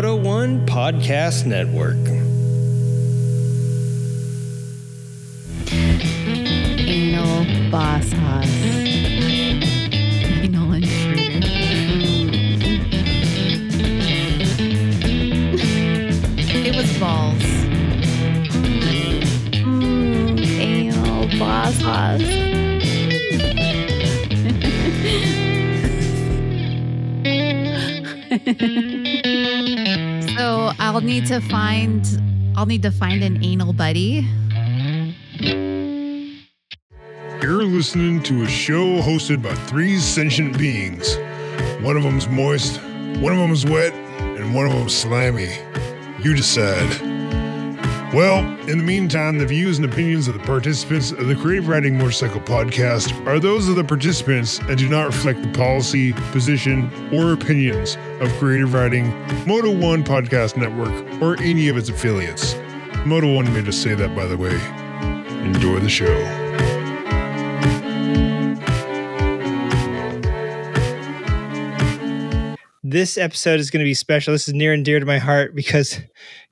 Moto One Podcast Network. Anal boss hoss. Anal intruder. it was balls. Mm, anal boss hoss. I'll need to find I'll need to find an anal buddy. You're listening to a show hosted by three sentient beings. One of them's moist, one of them's wet, and one of them's slimy. You decide. Well, in the meantime, the views and opinions of the participants of the Creative Riding Motorcycle podcast are those of the participants and do not reflect the policy, position, or opinions of Creative Riding, Moto One Podcast Network, or any of its affiliates. Moto One made us say that, by the way. Enjoy the show. This episode is going to be special. This is near and dear to my heart because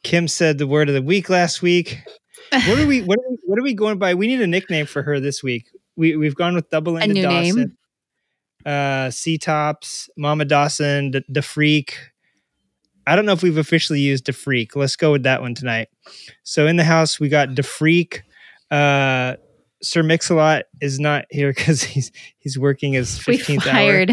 Kim said the word of the week last week. What are we? What are we, what are we going by? We need a nickname for her this week. We we've gone with double ended Dawson, name? uh, C Tops, Mama Dawson, the, the Freak. I don't know if we've officially used the Freak. Let's go with that one tonight. So in the house we got the Freak. Uh, Sir Mix-a-Lot is not here because he's he's working his fifteenth hour.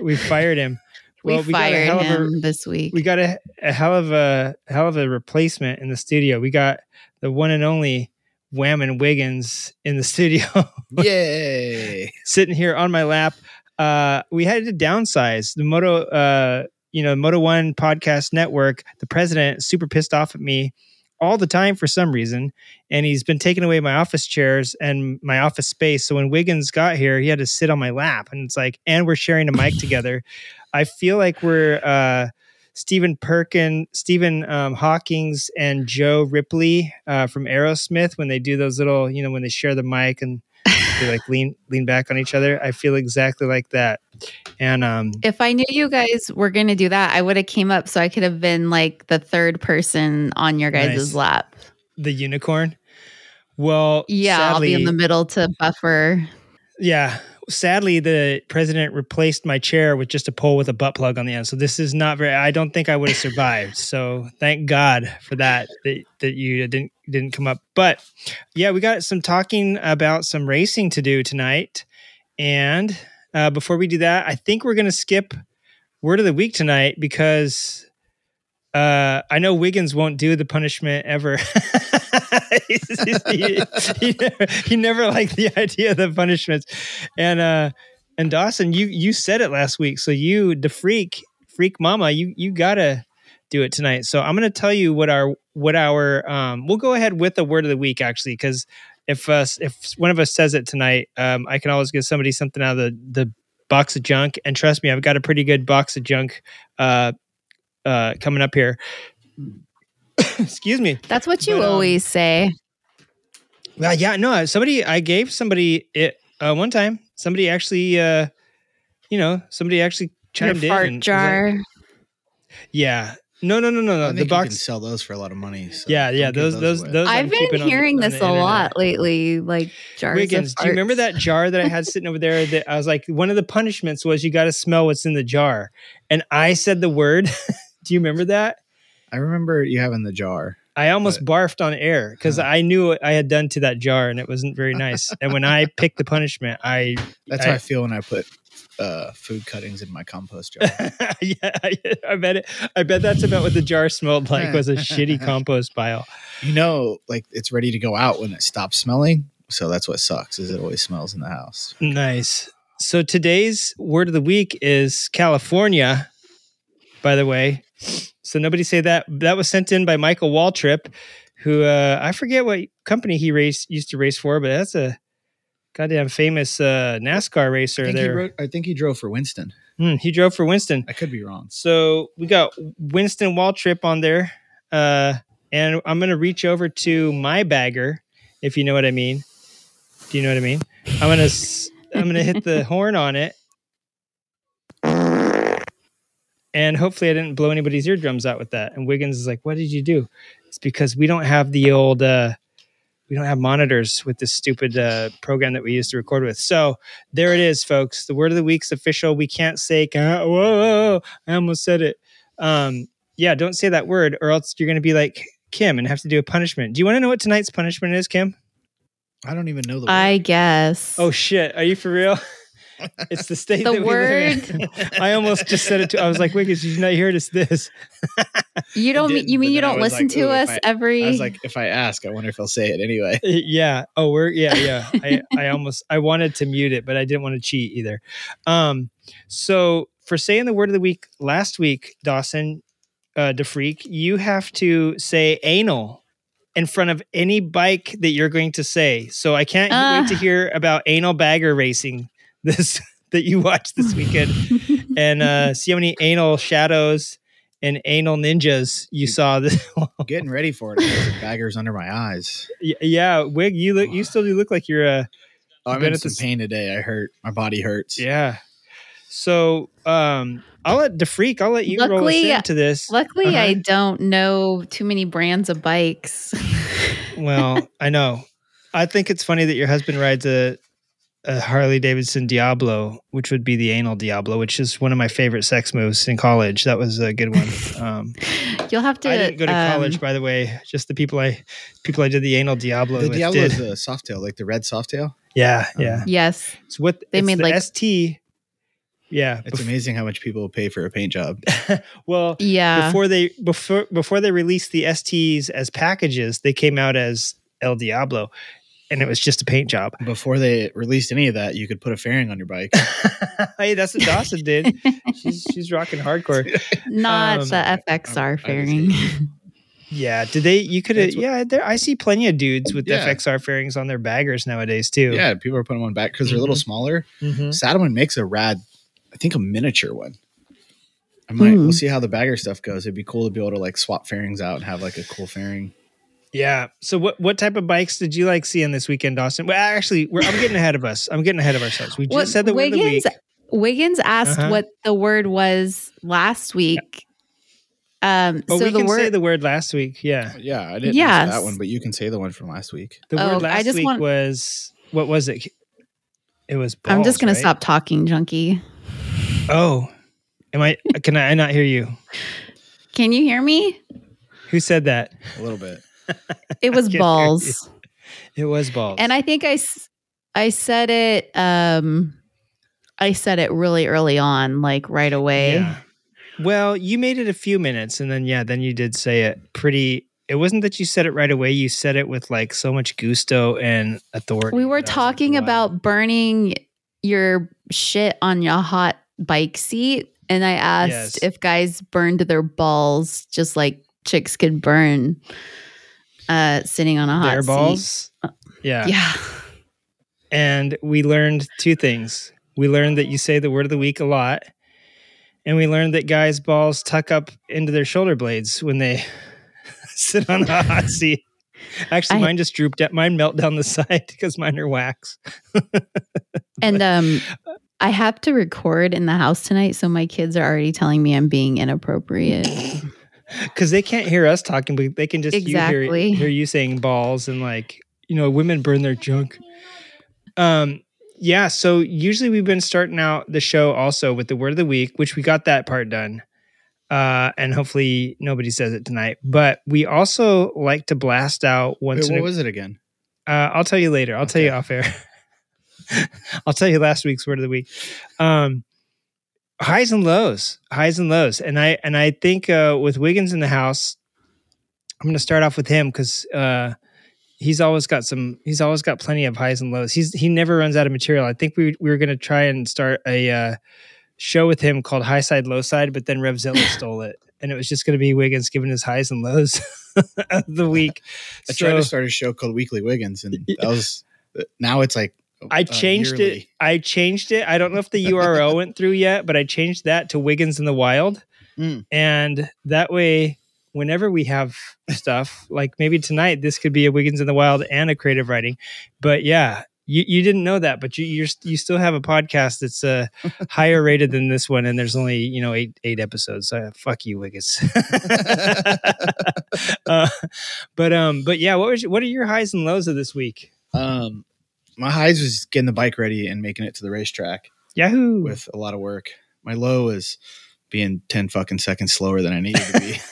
We fired him. We Well, we got a fired hell of a- him this week. we got a, a hell of a hell of a replacement in the studio. We got the one and only Wham and Wiggins in the studio, Yay! sitting here on my lap. Uh, we had to downsize the Moto, uh, you know, Moto One Podcast Network. The president super pissed off at me all the time for some reason, and he's been taking away my office chairs and my office space. So when Wiggins got here, he had to sit on my lap, and it's like, and we're sharing a mic together. I feel like we're uh, Stephen Perkin, Stephen um, Hawkins, and Joe Ripley uh, from Aerosmith when they do those little, you know, when they share the mic and they like lean lean back on each other. I feel exactly like that. And um, if I knew you guys were going to do that, I would have came up so I could have been like the third person on your guys' Nice. lap. the unicorn. Well, Yeah, sadly, I'll be in the middle to buffer. Yeah. Sadly, the president replaced my chair with just a pole with a butt plug on the end. So this is not very. I don't think I would have survived. So thank God for that that, that you didn't didn't come up. But yeah, we got some talking about some racing to do tonight. And uh, before we do that, I think we're going to skip word of the week tonight because uh, I know Wiggins won't do the punishment ever. He, he never, he never liked the idea of the punishments, and uh, and Dawson, you you said it last week, so you the freak freak mama, you you gotta do it tonight. So I'm gonna tell you what our what our um, we'll go ahead with the word of the week actually because if us if one of us says it tonight, um, I can always give somebody something out of the the box of junk, and trust me, I've got a pretty good box of junk uh, uh, coming up here. Excuse me. That's what you But, um, always say. Well, yeah, no, somebody I gave somebody it uh, one time. Somebody actually, uh, you know, somebody actually Your chimed in. fart and was like- jar. yeah, no, no, no, no, no. think The you can sell those for a lot of money. so Yeah, yeah. don't Those, those, those. I'm I've been keeping on the- hearing on this the a lot lately, like jars Wiggins, of do you remember that jar that I had sitting over there? That I was like, one of the punishments was you got to smell what's in the jar, and I said the word. do you remember that? I remember you having the jar. I almost barfed on air because Huh. I knew what I had done to that jar, and it wasn't very nice. and when I picked the punishment, I That's I- how I feel when I put uh, food cuttings in my compost jar. yeah, I, I bet it. I bet that's about what the jar smelled like was a shitty compost pile. you know, like it's ready to go out when it stops smelling. So that's what sucks. Is it always smells in the house. Nice. So today's word of the week is California. By the way, so nobody say that. That was sent in by Michael Waltrip, who uh, I forget what company he raced used to race for, but that's a goddamn famous uh, NASCAR I racer he there. wrote, I think he drove for Winston. Hmm, he drove for Winston. I could be wrong. So we got Winston Waltrip on there. Uh, and I'm going to reach over to my bagger, if you know what I mean. Do you know what I mean? I'm going to I'm going to hit the horn on it. And hopefully I didn't blow anybody's eardrums out with that. And Wiggins is like, "What did you do?" It's because we don't have the old, uh, we don't have monitors with this stupid uh, program that we used to record with. So there it is, folks. The word of the week's official. We can't say, "Whoa, whoa, whoa," I almost said it. Um, yeah, don't say that word, or else you're going to be like Kim and have to do a punishment. Do you want to know what tonight's punishment is, Kim? I don't even know the I guess. Oh shit! Are you for real? It's the state The that we live in. I almost just said it to. I was like, "Wiggins, did you not hear it? It's this." you don't. mean you mean you don't listen like, to us I- every? I was like, if I ask, I wonder if he'll say it anyway. yeah. Oh, we're yeah, yeah. I I almost I wanted to mute it, but I didn't want to cheat either. Um. So for saying the word of the week last week, Dawson, uh, DeFreak, you have to say anal in front of any bike that you're going to say. So I can't Ah. wait to hear about anal bagger racing this that you watched this weekend and uh, see how many anal shadows and anal ninjas you saw. This, Getting ready for it. I got some baggers under my eyes. yeah, Wig, you look, you still do look like you're a Oh, I'm in some this- pain today. I hurt. My body hurts. yeah. So um, I'll let DeFreak. I'll let you roll us into this. Luckily, Uh-huh. I don't know too many brands of bikes. Well, I know. I think it's funny that your husband rides a, a Harley Davidson Diablo, which would be the anal Diablo, which is one of my favorite sex moves in college. That was a good one. Um, You'll have to. I didn't go to um, college, by the way. Just the people I people I did the anal Diablo The with Diablo did. is the soft tail, like the red soft tail. yeah, yeah. Yes, It's what They it's made, the like- ST. Yeah. It's bef- amazing how much people pay for a paint job. well, yeah. before they before before they released the STs as packages, they came out as El Diablo, and it was just a paint job. Before they released any of that, you could put a fairing on your bike. hey, that's what Dawson did. She's she's rocking hardcore. Not um, the FXR I was fairing. Yeah, did they? You could have. Yeah, there. I see plenty of dudes with Yeah. FXR fairings on their baggers nowadays too. yeah, people are putting them on back because they're a little Mhm. smaller. Mhm. Saddlemen makes a rad, I think a miniature one. I might. Hmm. We'll see how the bagger stuff goes. It'd be cool to be able to like swap fairings out and have like a cool fairing. Yeah. So what what type of bikes did you like seeing this weekend, Dawson? Well, actually, we're, I'm getting ahead of us. I'm getting ahead of ourselves. We just What- said the word of the week. Wiggins- Wiggins asked Uh-huh. what the word was last week. Um, Oh, so we the can say word the word last week. Yeah. Yeah, I didn't Yes. answer that one, but you can say the one from last week. The Oh, word I last just week want- was what was it? It was. I'm just gonna right? stop talking, junkie. Oh, am I? Can I not hear you? Can you hear me? Who said that? A little bit. It was balls, It was balls. and I think I I said it. Um, I said it really early on, like right away. Yeah. Well, you made it a few minutes, and then yeah, then you did say it pretty. It wasn't that you said it right away. You said it with like so much gusto and authority. We were was like, talking wow. about burning your shit on your hot bike seat, and I asked Yes. if guys burned their balls just like chicks could burn uh sitting on a hot their seat. balls. Yeah. Yeah. And we learned two things. We learned that you say the word of the week a lot, and we learned that guys' balls tuck up into their shoulder blades when they sit on a hot seat. Actually, I- mine just drooped. at mine melt down the side because mine are wax. And um I have to record in the house tonight, so my kids are already telling me I'm being inappropriate. because they can't hear us talking, but they can just you hear, hear you saying balls and like you know women burn their junk. Um, yeah. So usually we've been starting out the show also with the word of the week, which we got that part done, uh, and hopefully nobody says it tonight. But we also like to blast out once. Wait, in what a, was it again? uh, I'll tell you later. I'll tell you Okay. off air. I'll tell you last week's word of the week. Um, highs and lows, highs and lows, and I and I think uh, with Wiggins in the house, I'm going to start off with him because uh, he's always got some. He's always got plenty of highs and lows. He's he never runs out of material. I think we we were going to try and start a uh, show with him called High Side Low Side, but then Revzilla stole it, and it was just going to be Wiggins giving his highs and lows of the week. I tried to start a show called Weekly Wiggins, and that was now it's like I uh, changed it. I changed it. I don't know if the URL went through yet, but I changed that to Wiggins in the Wild. Mm. And that way, whenever we have stuff, like maybe tonight, this could be a Wiggins in the Wild and a Creative Riding. But yeah, You you didn't know that, but you you're, you still have a podcast that's uh, higher rated than this one, and there's only you know eight eight episodes. So fuck you, Wiggins. uh, but um, but yeah, what was your, what are your highs and lows of this week? Um, my highs was getting the bike ready and making it to the racetrack Yahoo! with a lot of work. My low is being ten fucking seconds slower than I needed to be.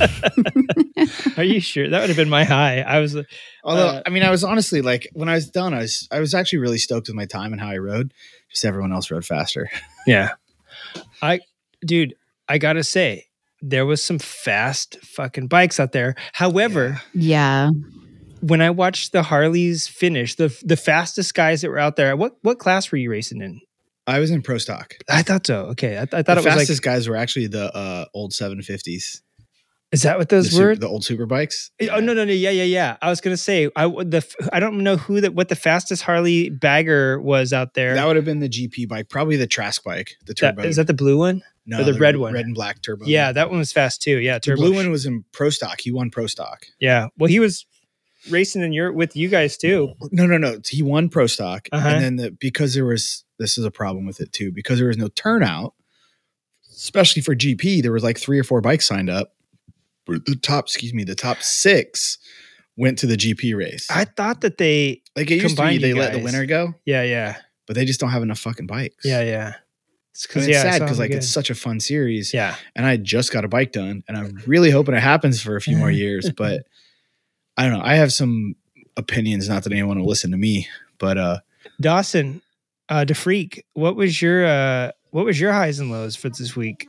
Are you sure that would have been my high? I was Although, Uh, I mean, I was honestly like when I was done, I was I was actually really stoked with my time and how I rode. Just everyone else rode faster. Yeah. I dude, I got to say there was some fast fucking bikes out there. However, Yeah. When I watched the Harleys finish, the the fastest guys that were out there, what what class were you racing in? I was in pro stock. I thought so. Okay. I, I thought the it was like fastest guys were actually the uh, old 750s, Is that what those su- were? the old super bikes. Oh no no no yeah yeah yeah! I was gonna say I the I don't know who that what the fastest Harley bagger was out there. That would have been the GP bike, probably the Trask bike, the That- turbo. is that the blue one? no, or the red one? red and black turbo. Yeah, that one was fast too. Yeah, the blue one was in pro stock. He won pro stock. Yeah, well, he was racing in Europe with you guys too. No, no, no. He won pro stock, Uh-huh. and then the, because there was this is a problem with it too because there was no turnout, especially for GP. There was like three or four bikes signed up. But the top, excuse me, the top six went to the GP race. I thought that they. like it used to be, they let the winner go, Yeah, yeah, but they just don't have enough fucking bikes. yeah, yeah. It's And it's yeah, sad because like again. it's such a fun series, yeah. and I just got a bike done, and I'm really hoping it happens for a few more years. But I don't know. I have some opinions. Not that anyone will listen to me, but uh, Dawson, uh, DeFreak, what was your uh, what was your highs and lows for this week?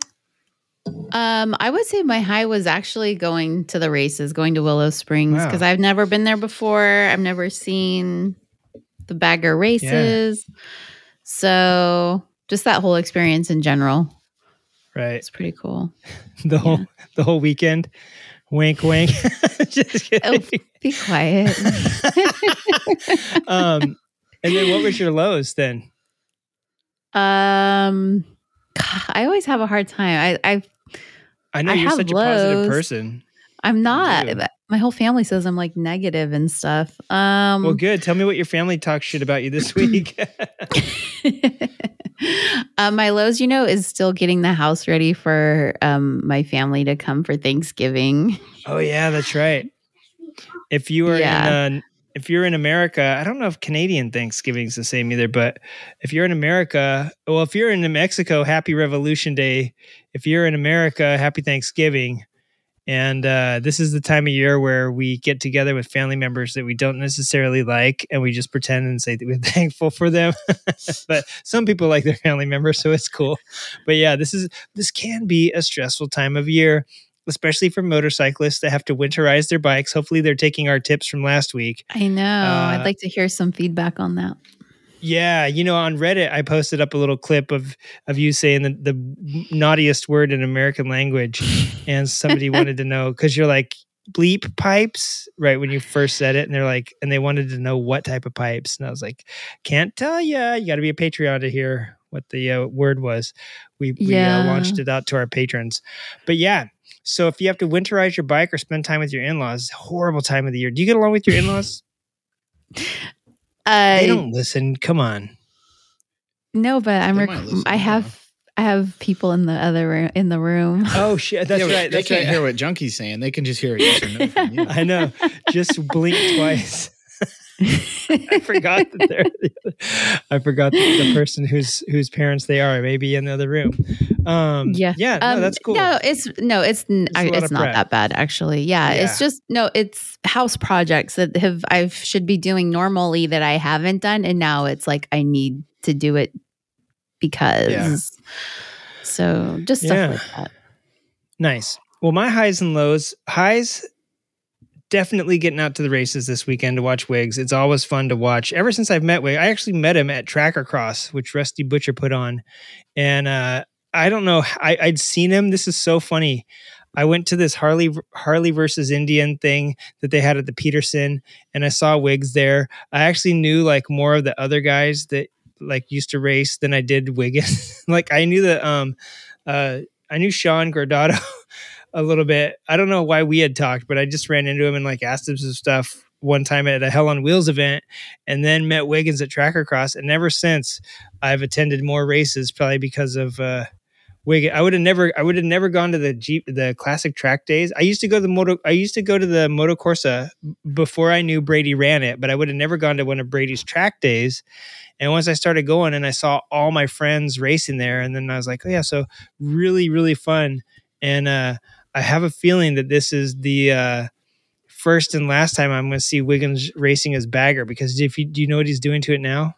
Um, I would say my high was actually going to the races, going to Willow Springs Wow. because I've never been there before. I've never seen the bagger races. So just that whole experience in general. Right, It's pretty cool. the whole the whole weekend. Wink, wink. Just Oh, be quiet. um, and then what was your lows then? um God, I always have a hard time. I, I I know I you're such a positive person. I'm not. My whole family says I'm like negative and stuff. Um Well, good. Tell me what your family talks shit about you this week. um, my lows, you know, is still getting the house ready for um, my family to come for Thanksgiving. oh yeah, that's right. If you are Yeah. in uh, if you're in America, I don't know if Canadian Thanksgiving's the same either, but if you're in America, well, if you're in Mexico, Happy Revolution Day. If you're in America, Happy Thanksgiving. And uh, this is the time of year where we get together with family members that we don't necessarily like, and we just pretend and say that we're thankful for them. but some people like their family members, so it's cool. But yeah, this is this can be a stressful time of year, especially for motorcyclists that have to winterize their bikes. Hopefully, they're taking our tips from last week. I know. Uh, I'd like to hear some feedback on that. Yeah, you know, on Reddit, I posted up a little clip of of you saying the, the naughtiest word in American language, and somebody wanted to know because you're like bleep pipes right when you first said it, and they're like, and they wanted to know what type of pipes, and I was like, can't tell ya. You got to be a Patreon to hear what the uh, word was. We we Yeah. uh, launched it out to our patrons, but yeah. So if you have to winterize your bike or spend time with your in laws, horrible time of the year. Do you get along with your in laws? Uh, they don't listen. Come on. no, but I'm. Rec- listen, I yeah. have. I have people in the other room, in the room. Oh shit! That's Yeah, but right. They That's can't right. hear what Junkie's saying. They can just hear it. yes or no from you. I know. Just blink twice. I forgot that they're. The I forgot the person whose whose parents they are may be in the other room. Um, Yeah. yeah. No, Um, that's cool. No, it's no, it's It's I- it's not prep. that bad actually. Yeah, Yeah. it's just no, it's house projects that have I should be doing normally that I haven't done, and now it's like I need to do it because. So just stuff Yeah. like that. Nice. Well, my highs and lows. Highs. Definitely getting out to the races this weekend to watch Wigs. It's always fun to watch. Ever since I've met Wig, I actually met him at Tracker Cross, which Rusty Butcher put on, and uh, I don't know. I, I'd seen him. This is so funny. I went to this Harley Harley versus Indian thing that they had at the Peterson, and I saw Wigs there. I actually knew like more of the other guys that like used to race than I did Wiggins. like I knew that um uh I knew Sean Gordado a little bit. I don't know why we had talked, but I just ran into him and like asked him some stuff one time at a Hell on Wheels event, and then met Wiggins at Tracker Cross. And ever since, I've attended more races, probably because of uh, Wiggins. I would have never, I would have never gone to the Jeep, the classic track days. I used to go to the moto, I used to go to the Moto Corsa before I knew Brady ran it, but I would have never gone to one of Brady's track days. And once I started going, and I saw all my friends racing there, and then I was like, oh yeah, so really, really fun. And uh, I have a feeling that this is the uh, first and last time I'm going to see Wiggins racing his bagger because if you do you know what he's doing to it now?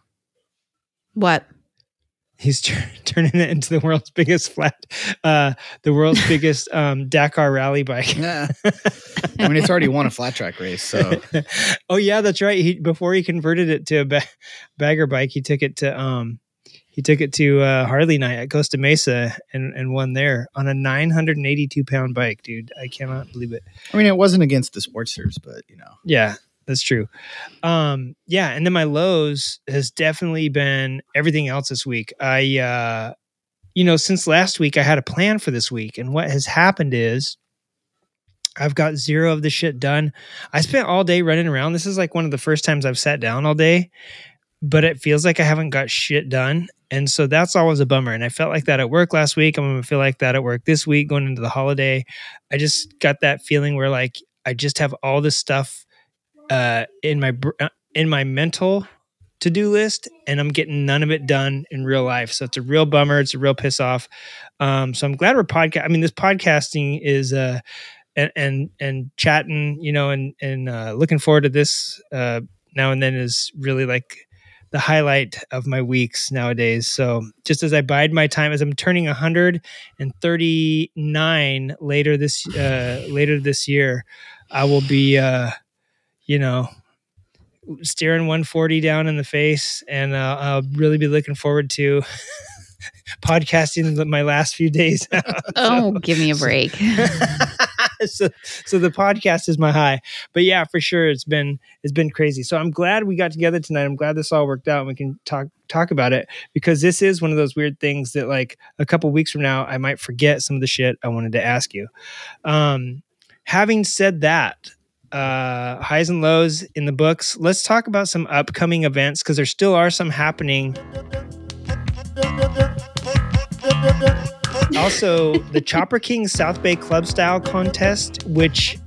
What? He's t- turning it into the world's biggest flat, uh, the world's biggest um, Dakar rally bike. Yeah. I mean, it's already won a flat track race. So, oh yeah, that's right. He before he converted it to a ba- bagger bike, he took it to um, he took it to uh, Harley night at Costa Mesa and, and won there on a 982 pound bike, dude. I cannot believe it. I mean, it wasn't against the Sportsters, but you know, Yeah, that's true. Um, yeah, and then my lows has definitely been everything else this week. I, uh, you know, since last week, I had a plan for this week, and what has happened is I've got zero of the shit done. I spent all day running around. This is like one of the first times I've sat down all day, but it feels like I haven't got shit done. And so that's always a bummer. And I felt like that at work last week. I'm going to feel like that at work this week going into the holiday. I just got that feeling where like I just have all this stuff uh, in my uh, in my mental to do list, and I'm getting none of it done in real life. So it's a real bummer. It's a real piss off. Um, so I'm glad we're podcast. I mean, this podcasting is uh, and and and chatting, you know, and and uh, looking forward to this uh, now and then is really like the highlight of my weeks nowadays. So just as I bide my time, as I'm turning 139 later this uh, later this year, I will be, uh, you know, staring 140 down in the face, and uh, I'll really be looking forward to podcasting my last few days. Oh, give me a break. so so the podcast is my high. But yeah for sure it's been it's been crazy. So i'm glad we got together tonight. I'm glad this all worked out and we can talk talk about it because this is one of those weird things that like a couple weeks from now i might forget some of the shit i wanted to ask you. Um having said that uh highs and lows in the books let's talk about some upcoming events because there still are some happening also the Chopper King South Bay Club Style contest, which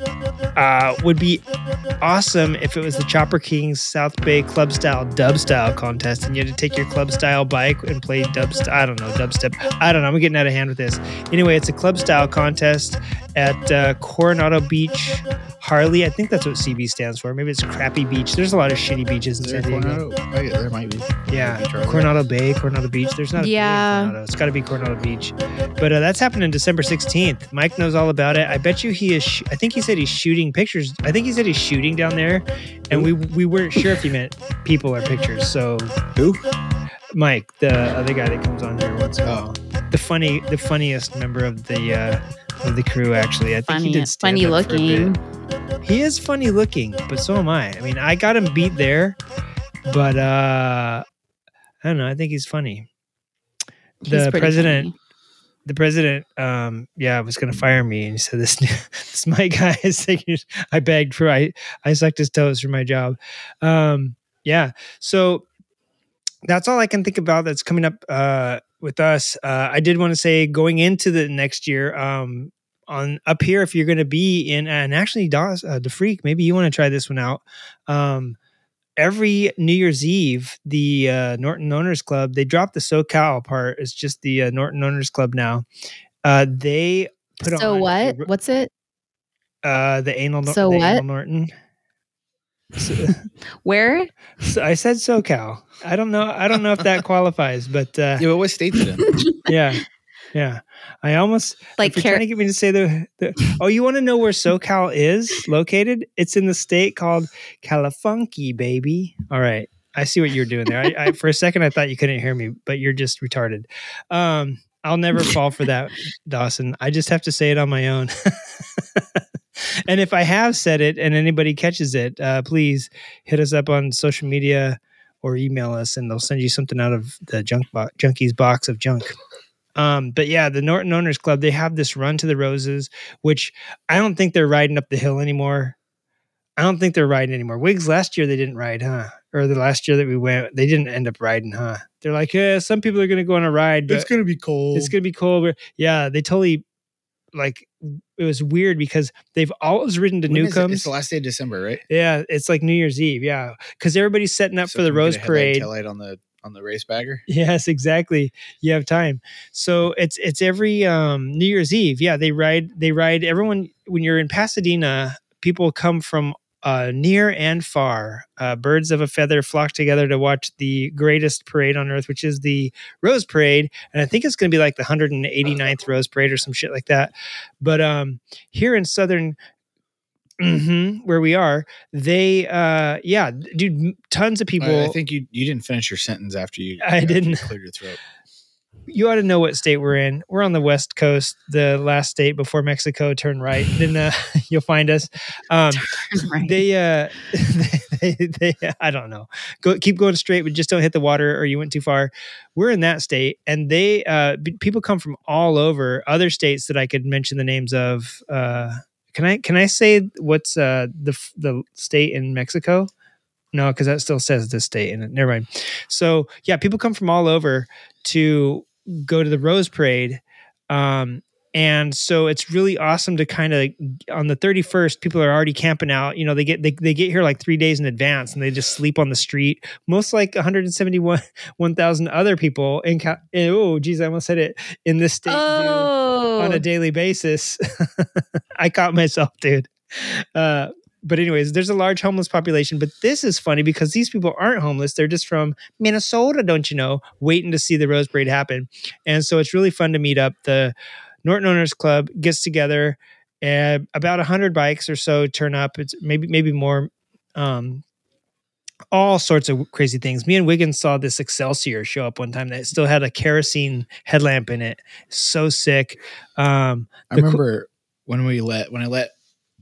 uh, would be awesome if it was the Chopper King South Bay Club Style Dub Style contest, and you had to take your club style bike and play dub. St- I don't know dubstep. I don't know. I'm getting out of hand with this. Anyway, it's a club style contest at uh, Coronado Beach, Harley. I think that's what CB stands for. Maybe it's Crappy Beach. There's a lot of shitty beaches in Is there San Diego. Coronado? Oh, yeah, there might be. Yeah, Beach Coronado Bay, Coronado Beach. There's not a Yeah. yeah. Coronado. It's got to be Coronado Beach. But uh, that's happening December 16th. Mike knows all about it. I bet you he is. Sh- I think he said he's shooting pictures. I think he said he's shooting down there, and we we weren't sure if he meant people or pictures. So Who? Mike, the other guy that comes on here once in a Oh. while, the funny, the funniest member of the uh, of the crew. Actually, I think he Funny, did stand funny up for a bit. looking. He is funny looking, but so am I. I mean, I got him beat there, but uh I don't know. I think he's funny. He's The pretty president, funny. The president, um, yeah, was going to fire me, and he said this this my guy is taking. I begged for I I sucked his toes for my job. Um, yeah, so that's all I can think about that's coming up uh, with us. Uh, I did want to say going into the next year, um, on up here, if you're going to be in, and actually, Dawes, uh, the freak, maybe you want to try this one out. Um, every New Year's Eve, the uh, Norton Owners Club, they dropped the SoCal part. It's just the uh, Norton Owners Club now. Uh, they put on So on what? What's it? Uh, the anal. So the what? Anal Norton. So, Where? so I said SoCal. I don't know. I don't know if that qualifies, but uh, Yeah, but what state's it in? yeah, yeah. I almost Like you're Car- trying to get me to say the, the oh, you want to know where SoCal is located? It's in the state called Califunky, baby. All right, I see what you're doing there. I, I for a second I thought you couldn't hear me, but you're just retarded. Um, I'll never fall for that, Dawson. I just have to say it on my own. and if I have said it and anybody catches it, uh, please hit us up on social media or email us, and they'll send you something out of the junk bo- junkies box of junk. Um, but yeah, the Norton Owners Club, they have this run to the roses, which I don't think they're riding up the hill anymore. I don't think they're riding anymore. Wigs last year they didn't ride, huh? Or the last year that we went, they didn't end up riding, huh? They're like, yeah, some people are going to go on a ride, but It's gonna be cold. it's going to be cold. Yeah, they totally like it was weird because they've always ridden to When is it? It's the last day of December, right? yeah, it's like New Year's Eve. Yeah, because everybody's setting up So for the can we get Rose a headlight Parade. taillight on the on the race bagger. Yes, exactly. You have time. So it's it's every um New Year's Eve. Yeah, they ride they ride everyone when you're in Pasadena, people come from uh, near and far. Uh, birds of a feather flock together to watch the greatest parade on earth, which is the Rose Parade. And I think it's going to be like the 189th Rose Parade or some shit like that. But um, here in Southern mhm, where we are, they uh yeah, dude, tons of people I, I think you you didn't finish your sentence after you. I after didn't. cleared your throat. you ought to know what state we're in. We're on the west coast, the last state before Mexico. Turn right, then uh, you'll find us. Um, right. they, uh, they, they, I don't know. Go, keep going straight, but just don't hit the water, or you went too far. We're in that state, and they, uh, b- people come from all over other states that I could mention the names of. Uh, can I, can I say what's uh, the the state in Mexico? No, because that still says the state in it. Never mind. So yeah, people come from all over to go to the Rose Parade. Um, and so it's really awesome to kind of on the 31st people are already camping out you know they get they, they get here like three days in advance and they just sleep on the street most like 171 1000 other people in oh geez i almost said it in this state oh, on a daily basis. I caught myself dude. Uh but anyways there's a large homeless population but this is funny because these people aren't homeless. They're just from minnesota don't you know? Waiting to see the rose parade happen. And so it's really fun to meet up. The norton owners club gets together and about 100 bikes or so turn up. It's maybe maybe more um all sorts of crazy things. Me and Wiggins saw this Excelsior show up one time that still had a kerosene headlamp in it. So sick. Um, I The co- remember when we let when I let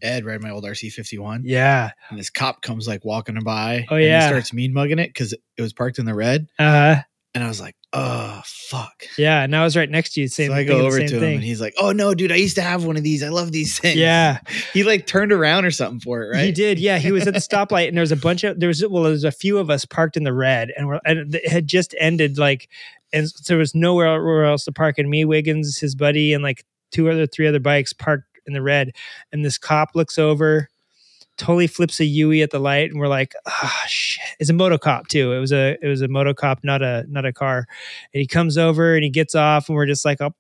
Ed ride my old RC fifty one, yeah. and this cop comes like walking by. Oh, and yeah. he starts mean mugging it because it was parked in the red, Uh, and I was like, oh fuck. yeah. And I was right next to you. Same. so I go over to him, thing. and he's like, "Oh no, dude, I used to have one of these. I love these things." Yeah, he like turned around or something for it, right? he did. Yeah, he was at the stoplight, and there was a bunch of there was well, there was a few of us parked in the red, and we're and it had just ended like, and so there was nowhere else to park. And me, Wiggins, his buddy, and like two other three other bikes parked in the red, and this cop looks over. Totally flips a Yui at the light, and we're like, "Ah, shit!" It's a motocop too. It was a it was a motocop, not a not a car. And he comes over and he gets off, and we're just like, "Oh,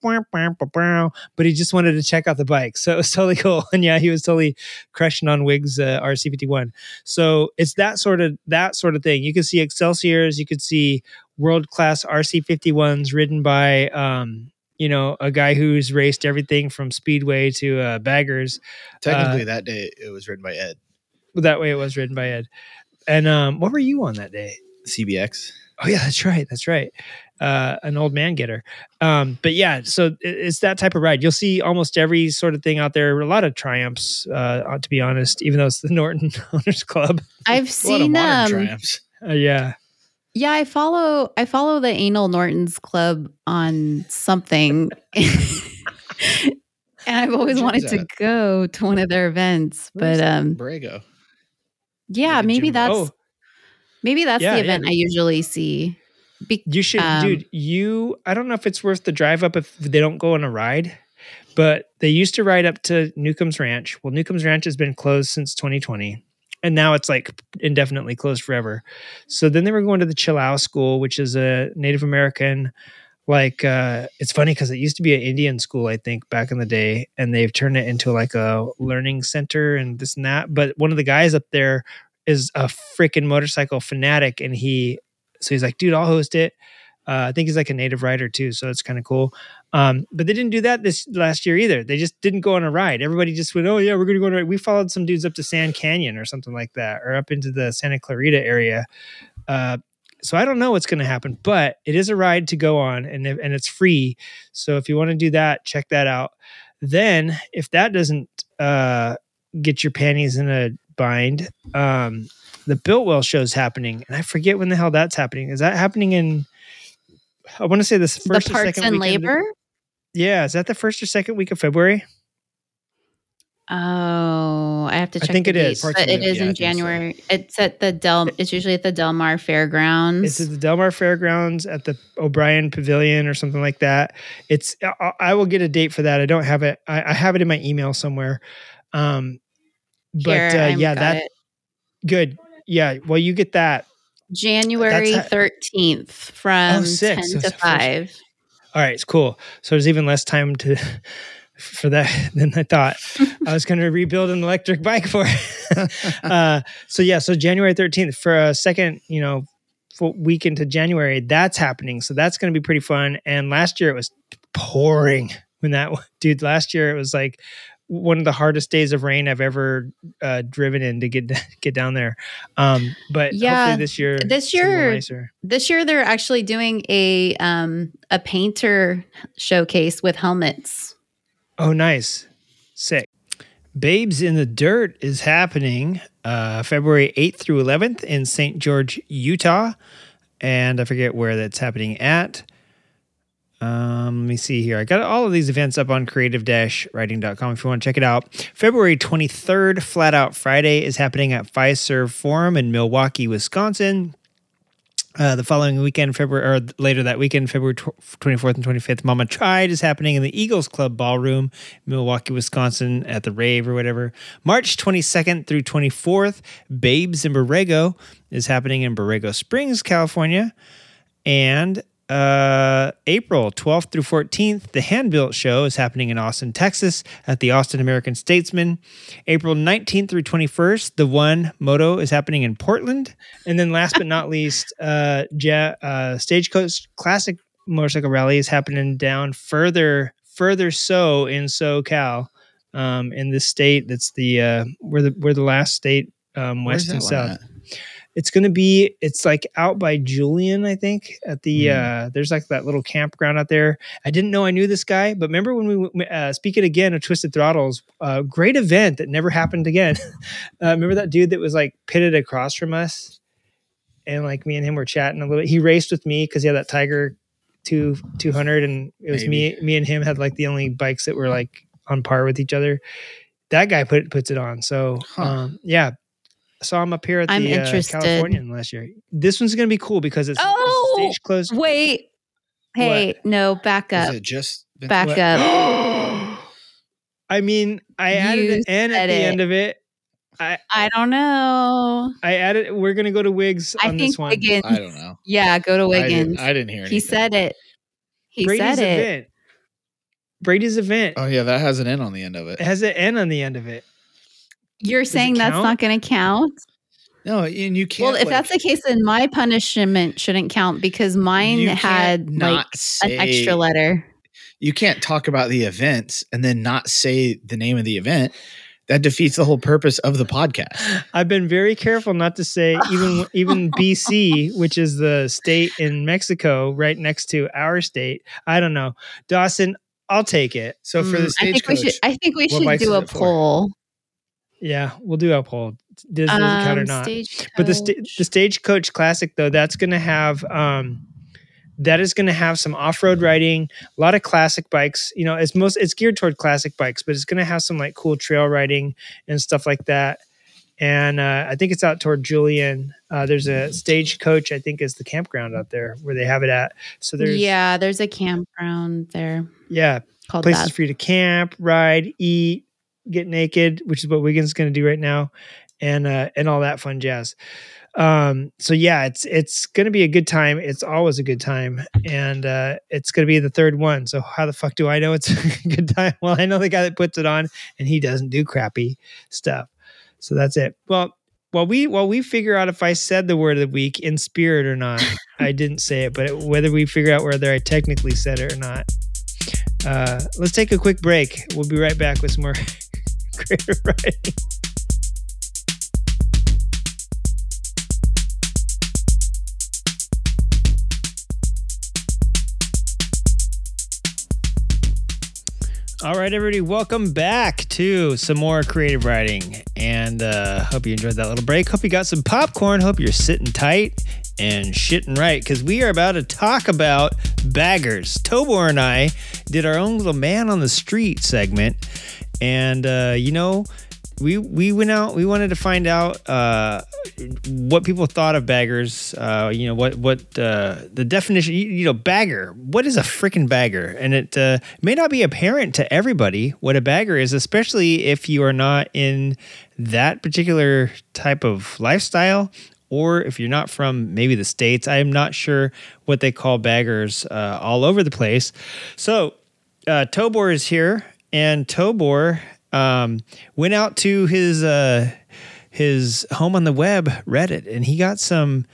but he just wanted to check out the bike, so it was totally cool. And yeah, he was totally crushing on Wig's uh, RC51. So it's that sort of that sort of thing. You can see Excelsiors, you could see world class RC51s ridden by um, you know a guy who's raced everything from speedway to uh, baggers. Technically, that day it was ridden by Ed Well, that way it was ridden by Ed. And um, what were you on that day? CBX. Oh yeah, that's right. That's right. Uh, an old man getter. Um, but yeah, so it- it's that type of ride. You'll see almost every sort of thing out there. A lot of triumphs, uh, to be honest, even though it's the Norton Owners Club. I've A lot of seen modern um triumphs. Uh, yeah. Yeah, I follow I follow the Anal Norton's club on something. and I've always wanted to go to one of their events, Where's but um Borrego. yeah, Like maybe that's Oh, maybe that's Yeah, the yeah. event I usually see. Be- you should, Um, dude. You, I don't know if it's worth the drive up if they don't go on a ride, but they used to ride up to Newcomb's Ranch. Well, Newcomb's Ranch has been closed since 2020, and now it's like indefinitely closed forever. So then they were going to the Chilao School, which is a Native American. Like uh, it's funny because it used to be an Indian school, I think, back in the day, and they've turned it into like a learning center and this and that. But one of the guys up there is a freaking motorcycle fanatic, and he so he's like, dude, I'll host it. Uh, I think he's like a native rider too, so it's kind of cool. Um, but they didn't do that this last year either. They just didn't go on a ride. Everybody just went, oh yeah, we're gonna go on a ride. We followed some dudes up to Sand Canyon or something like that, or up into the Santa Clarita area. Uh, so I don't know what's going to happen, but it is a ride to go on, and and it's free. So if you want to do that, check that out. Then, if that doesn't uh, get your panties in a bind, um, the Builtwell show's happening, and I forget when the hell that's happening. Is that happening in? I want to say this the first or parts second and labor. Yeah, is that the first or second week of February? Oh, I have to check. I think the it is. but it is yeah, in think so. January. It's at the Del. It's usually at the Del Mar Fairgrounds. It's at the Del Mar Fairgrounds at the O'Brien Pavilion or something like that. It's I, I will get a date for that. I don't have it. I, I have it in my email somewhere. Um, but Here, uh, yeah, that it. good. Yeah, well, you get that. January ha- thirteenth from Oh, sick. ten So to it's the first- five. All right, it's cool. So there's even less time to for that than I thought. I was going to rebuild an electric bike for. it. uh, so yeah, so January 13th for a second, you know, week into January, that's happening. So that's going to be pretty fun. And last year it was pouring when that dude. Last year it was like one of the hardest days of rain I've ever uh, driven in to get get down there. Um, but Yeah, hopefully this year, this it's a little year- nicer. This year they're actually doing a um a painter showcase with helmets. Oh, nice. Sick. Babes in the Dirt is happening uh, February 8th through 11th in St. George, Utah. And I forget where that's happening at. Um, let me see here. I got all of these events up on creative riding.com if you want to check it out. February 23rd, Flat Out Friday, is happening at Fiserv Forum in Milwaukee, Wisconsin. Uh, the following weekend, February or later that weekend, February twenty fourth and twenty fifth, Mama Tried is happening in the Eagles Club Ballroom, Milwaukee, Wisconsin, at the Rave or whatever. March twenty second through twenty fourth, Babes in Borrego is happening in Borrego Springs, California, and uh, April 12th through 14th, the Handbuilt Show is happening in Austin, Texas at the Austin American Statesman. April 19th through 21st, the One Moto is happening in Portland. And then last but not least, uh, ja- uh, Stagecoach Classic Motorcycle Rally is happening down further, further so in SoCal, um, in this state. That's the, uh, we're the, we're the last state, um, west and south. at? It's going to be it's like out by Julian, I think. At the Mm. uh there's like that little campground out there. I didn't know I knew this guy, but remember when we uh speaking again of Twisted Throttles, uh great event that never happened again. uh remember that dude that was like pitted across from us and like me and him were chatting a little bit. He raced with me cuz he had that Tiger 2 200 and it was me me and him had like the only bikes that were like on par with each other. That guy put puts it on. So, Huh. um yeah, saw him up here at I'm the uh, interested. Californian last year. This one's going to be cool because it's, it's Oh! stage closed. Wait. Hey, no, back Is up. it just been- Back What? up. I mean, I added You an N at the it. end of it. I I don't know. I added. We're going to go to Wigs I on think this one. Wiggins. I don't know. Yeah, go to I Wiggins. didn't, I didn't hear anything. he said it. He Brady's said it. event. Brady's event Oh yeah, that has an N on the end of it. it has an N on the end of it. You're saying that's count? not going to count? No, and you can't. Well, if like, that's the case, then my punishment shouldn't count because mine you can't had like not an extra letter. You can't talk about the events and then not say the name of the event. That defeats the whole purpose of the podcast. I've been very careful not to say even even BC, which is the state in Mexico right next to our state. I don't know, Dawson. I'll take it. So for Mm, the I think we stagecoach, should. I think we should do a it for? poll. Yeah, we'll do a poll. Does, does it count or Um, not? But the sta- the stagecoach classic though, that's going to have um, that is going to have some off road riding, a lot of classic bikes. You know, it's most it's geared toward classic bikes, but it's going to have some like cool trail riding and stuff like that. And uh, I think it's out toward Julian. Uh, there's a stagecoach. I think is the campground out there where they have it at. So there's yeah, there's a campground there yeah called places that. for you to camp, ride, eat, get naked, which is what Wiggins is going to do right now, and uh, and all that fun jazz. Um, so yeah, it's it's going to be a good time. It's always a good time, and uh, it's going to be the third one. So how the fuck do I know it's a good time? Well, I know the guy that puts it on, and he doesn't do crappy stuff. So that's it. Well. While we while we figure out if I said the word of the week in spirit or not, I didn't say it, but whether we figure out whether I technically said it or not, uh, let's take a quick break. We'll be right back with some more Creative Riding. All right, everybody, welcome back to some more Creative Riding. And uh, hope you enjoyed that little break. Hope you got some popcorn. Hope you're sitting tight and shitting right because we are about to talk about baggers. Tobor and I did our own little man on the street segment. And uh, you know, we we went out. We wanted to find out uh, what people thought of baggers. Uh, you know what what uh, the definition. You, you know, bagger. What is a freaking bagger? And it uh, may not be apparent to everybody what a bagger is, especially if you are not in that particular type of lifestyle. Or if you're not from maybe the States, I am not sure what they call baggers uh, all over the place. So, uh, Tobor is here, and Tobor um, went out to his uh, his home on the web, Reddit, and he got some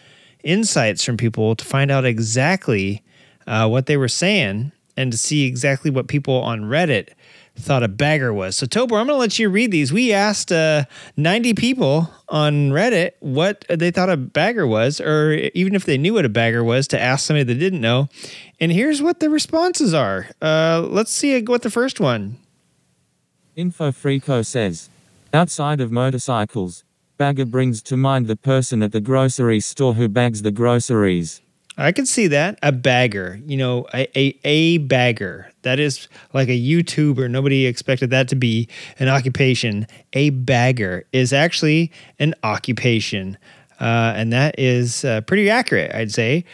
insights from people to find out exactly uh, what they were saying and to see exactly what people on Reddit thought a bagger was. So, Tobor, I'm going to let you read these. We asked uh, 90 people on Reddit what they thought a bagger was, or even if they knew what a bagger was, to ask somebody that didn't know. And here's what the responses are. Uh, let's see what the first one. InfoFreako says, outside of motorcycles, bagger brings to mind the person at the grocery store who bags the groceries. I can see that. A bagger, you know, a, a, a bagger. That is like a YouTuber. Nobody expected that to be an occupation. A bagger is actually an occupation. Uh, and that is uh, pretty accurate, I'd say.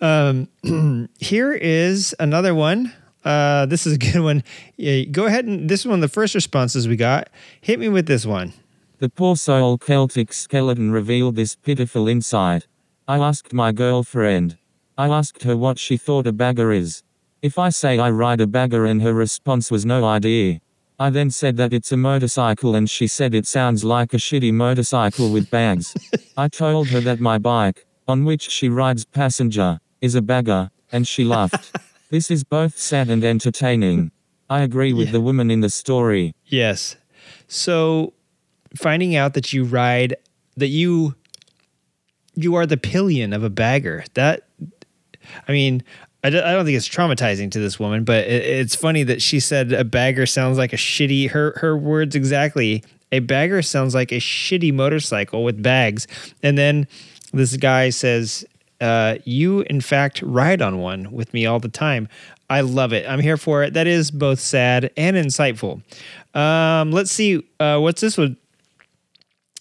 Um, here is another one. Uh, this is a good one. Yeah, go ahead and this is one of the first responses we got. Hit me with this one. The poor soul Celtic skeleton revealed this pitiful insight. I asked my girlfriend. I asked her what she thought a bagger is. If I say I ride a bagger and her response was no idea. I then said that it's a motorcycle and she said it sounds like a shitty motorcycle with bags. I told her that my bike, on which she rides passenger, is a bagger, and she laughed. This is both sad and entertaining. I agree with Yeah. the woman in the story. Yes. So finding out that you ride that you you are the pillion of a bagger. That I mean, I don't, don't think it's traumatizing to this woman, but it, it's funny that she said a bagger sounds like a shitty her her words exactly. A bagger sounds like a shitty motorcycle with bags. And then this guy says uh, you in fact ride on one with me all the time. I love it. I'm here for it. That is both sad and insightful. Um, let's see. Uh, what's this one?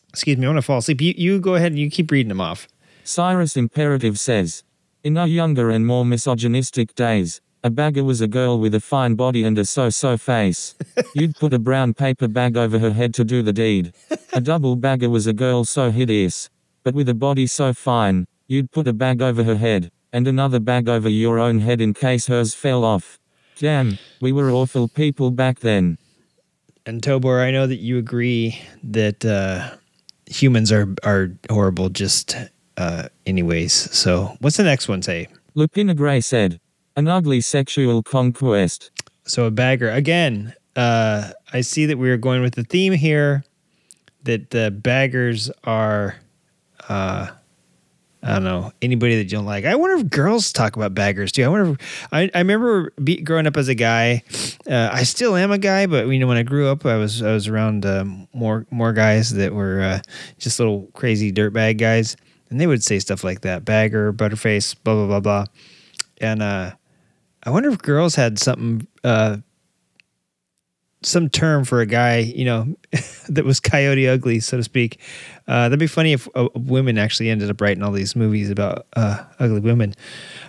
Excuse me. I want to fall asleep. You, you go ahead and you keep reading them off. Cyrus Imperative says, In our younger and more misogynistic days, a bagger was a girl with a fine body and a so-so face. You'd put a brown paper bag over her head to do the deed. A double bagger was a girl so hideous, but with a body so fine, you'd put a bag over her head, and another bag over your own head in case hers fell off. Damn, we were awful people back then. And Tobor, I know that you agree that uh, humans are are horrible just uh, anyways. So what's the next one say? Lupina Gray said, An ugly sexual conquest. So a bagger again. Uh, I see that we're going with the theme here that the baggers are. Uh, I don't know anybody that you don't like. I wonder if girls talk about baggers too. I wonder. If, I I remember be, growing up as a guy. Uh, I still am a guy, but you know when I grew up, I was I was around um, more more guys that were uh, just little crazy dirtbag guys, and they would say stuff like that: bagger, butterface, blah blah blah blah. And uh, I wonder if girls had something. Some term for a guy, you know, that was coyote ugly, so to speak. Uh, that'd be funny if uh, women actually ended up writing all these movies about uh, ugly women,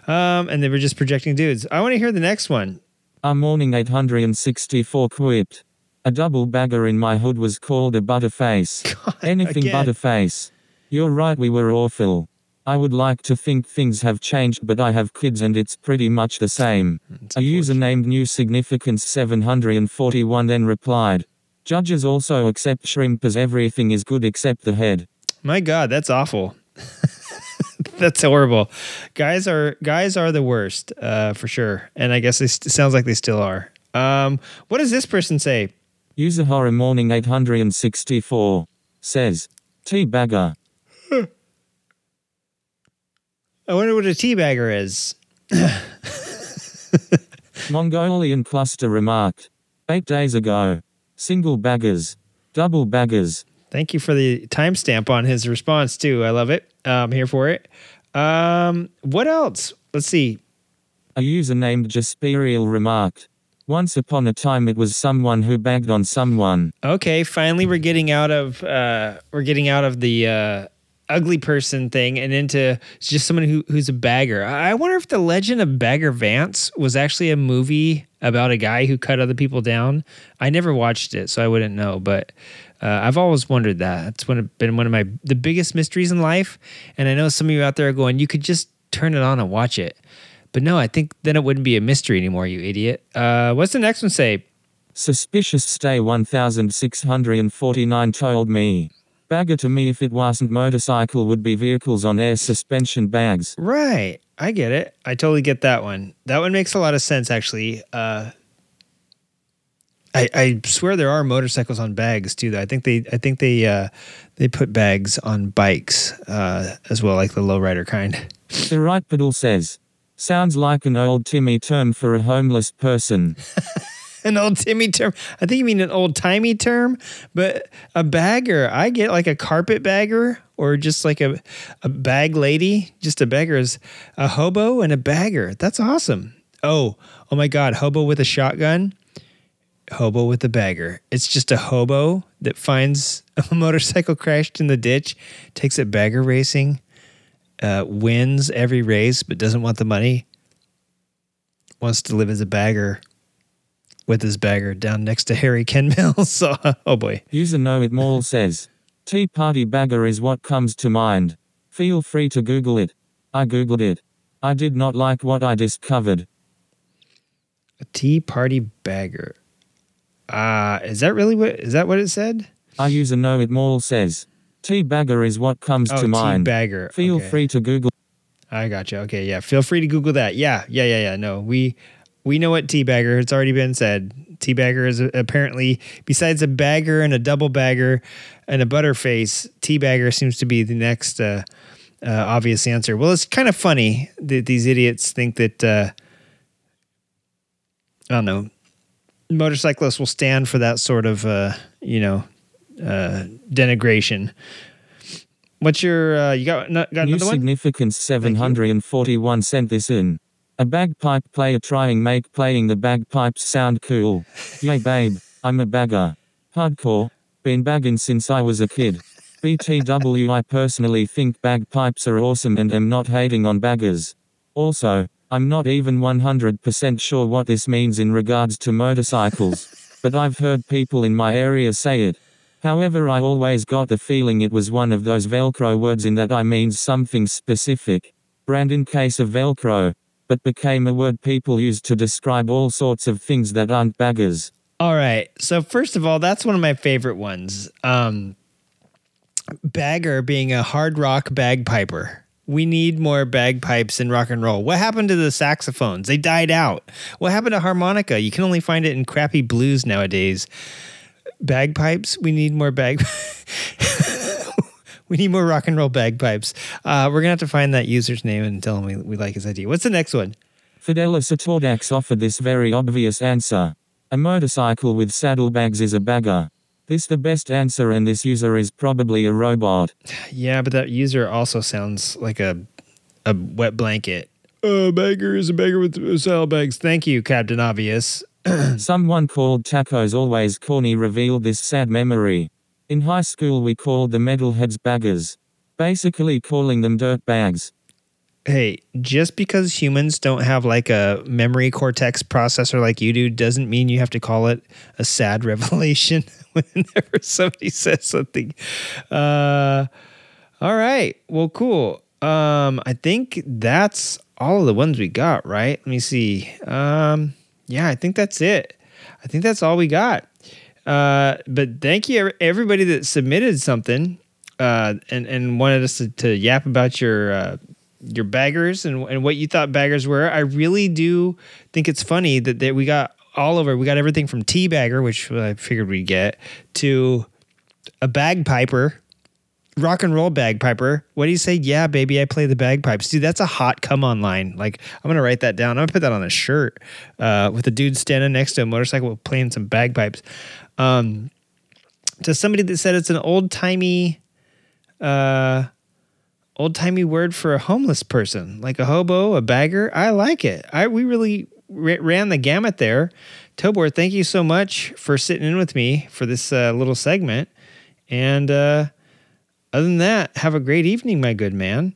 um, and they were just projecting dudes. I want to hear the next one. Our morning 864 quipped. A double bagger in my hood was called a butterface. Anything again. butterface. You're right, we were awful. I would like to think things have changed, but I have kids and it's pretty much the same. A user named New Significance 741 then replied. Judges also accept shrimp as everything is good except the head. My God, that's awful. that's horrible. Guys are guys are the worst uh, for sure, and I guess it st- sounds like they still are. Um, what does this person say? User Horror Morning 864 says, Tea bagger. I wonder what a teabagger is. Mongolian cluster remarked. Eight days ago. Single baggers. Double baggers. Thank you for the timestamp on his response too. I love it. I'm here for it. Um, what else? Let's see. A user named Jasperial remarked. Once upon a time, it was someone who bagged on someone. Okay, finally we're getting out of uh we're getting out of the uh ugly person thing and into just someone who who's a bagger. I wonder if the Legend of Bagger Vance was actually a movie about a guy who cut other people down. I never watched it, so I wouldn't know, but uh, I've always wondered that. It's one of, been one of my the biggest mysteries in life, and I know some of you out there are going, you could just turn it on and watch it. But no, I think then it wouldn't be a mystery anymore, you idiot. Uh, what's the next one say? Suspicious stay 1649 told me. Bagger to me if it wasn't motorcycle would be vehicles on air suspension bags. Right. I get it. I totally get that one. That one makes a lot of sense, actually. Uh, I, I swear there are motorcycles on bags too. Though I think they I think they uh, they put bags on bikes uh, as well, like the lowrider kind. The right pedal says. Sounds like an old Timmy term for a homeless person. An old Timmy term. I think you mean an old timey term, but a bagger. I get like a carpet bagger or just like a a bag lady. Just a bagger is a hobo and a bagger. That's awesome. Oh, oh my God! Hobo with a shotgun. Hobo with a bagger. It's just a hobo that finds a motorcycle crashed in the ditch, takes it bagger racing, uh, wins every race, but doesn't want the money. Wants to live as a bagger with his bagger down next to Harry Ken Mills. So, oh boy. User Know It Mall says. Tea Party bagger is what comes to mind. Feel free to Google it. I Googled it. I did not like what I discovered. A tea party bagger. Uh, is that really what is that what it said? I user Know It Mall says. Tea bagger is what comes Oh, to tea mind. bagger. Feel Okay. free to Google. I got you. Okay, yeah. Feel free to Google that. Yeah, yeah, yeah, yeah. No, we we know what teabagger. It's already been said. Teabagger is apparently besides a bagger and a double bagger and a butterface. Teabagger seems to be the next uh, uh, obvious answer. Well, it's kind of funny that these idiots think that uh, I don't know motorcyclists will stand for that sort of uh, you know uh, denigration. What's your uh, you got, got New another one? significance 741 sent this in. A bagpipe player trying make playing the bagpipes sound cool. Yay babe, I'm a bagger. Hardcore. Been bagging since I was a kid. BTW I personally think bagpipes are awesome and am not hating on baggers. Also, I'm not even 100% sure what this means in regards to motorcycles, but I've heard people in my area say it. However, I always got the feeling it was one of those Velcro words in that I means something specific. Brand in case of Velcro, but became a word people use to describe all sorts of things that aren't baggers. All right. So first of all, that's one of my favorite ones. Um, bagger being a hard rock bagpiper. We need more bagpipes in rock and roll. What happened to the saxophones? They died out. What happened to harmonica? You can only find it in crappy blues nowadays. Bagpipes. We need more bag. we need more rock and roll bagpipes. Uh, we're gonna have to find that user's name and tell him we, we like his idea. What's the next one? Fidelis Atordax offered this very obvious answer. A motorcycle with saddlebags is a bagger. This the best answer and this user is probably a robot. Yeah, but that user also sounds like a a wet blanket. A bagger is a bagger with saddlebags. Thank you, Captain Obvious. Someone called Tacos Always Corny revealed this sad memory. In high school we called the metalheads baggers. Basically calling them dirt bags. Hey, just because humans don't have like a memory cortex processor like you do doesn't mean you have to call it a sad revelation whenever somebody says something. Uh, all right. Well, cool. Um, I think that's all of the ones we got, right? Let me see. Um, yeah, I think that's it. I think that's all we got. Uh, but thank you everybody that submitted something uh, and and wanted us to, to yap about your uh, your baggers and, and what you thought baggers were. I really do think it's funny that, that we got all over. We got everything from tea bagger, which I figured we'd get, to a bagpiper, rock and roll bagpiper. What do you say? Yeah, baby, I play the bagpipes. Dude, that's a hot come on line. Like, I'm gonna write that down. I'm gonna put that on a shirt uh, with a dude standing next to a motorcycle playing some bagpipes. Um, to somebody that said it's an old timey, uh, old timey word for a homeless person, like a hobo, a bagger. I like it. I we really ra- ran the gamut there Tobor, thank you so much for sitting in with me for this uh, little segment. And uh, other than that, have a great evening, my good man.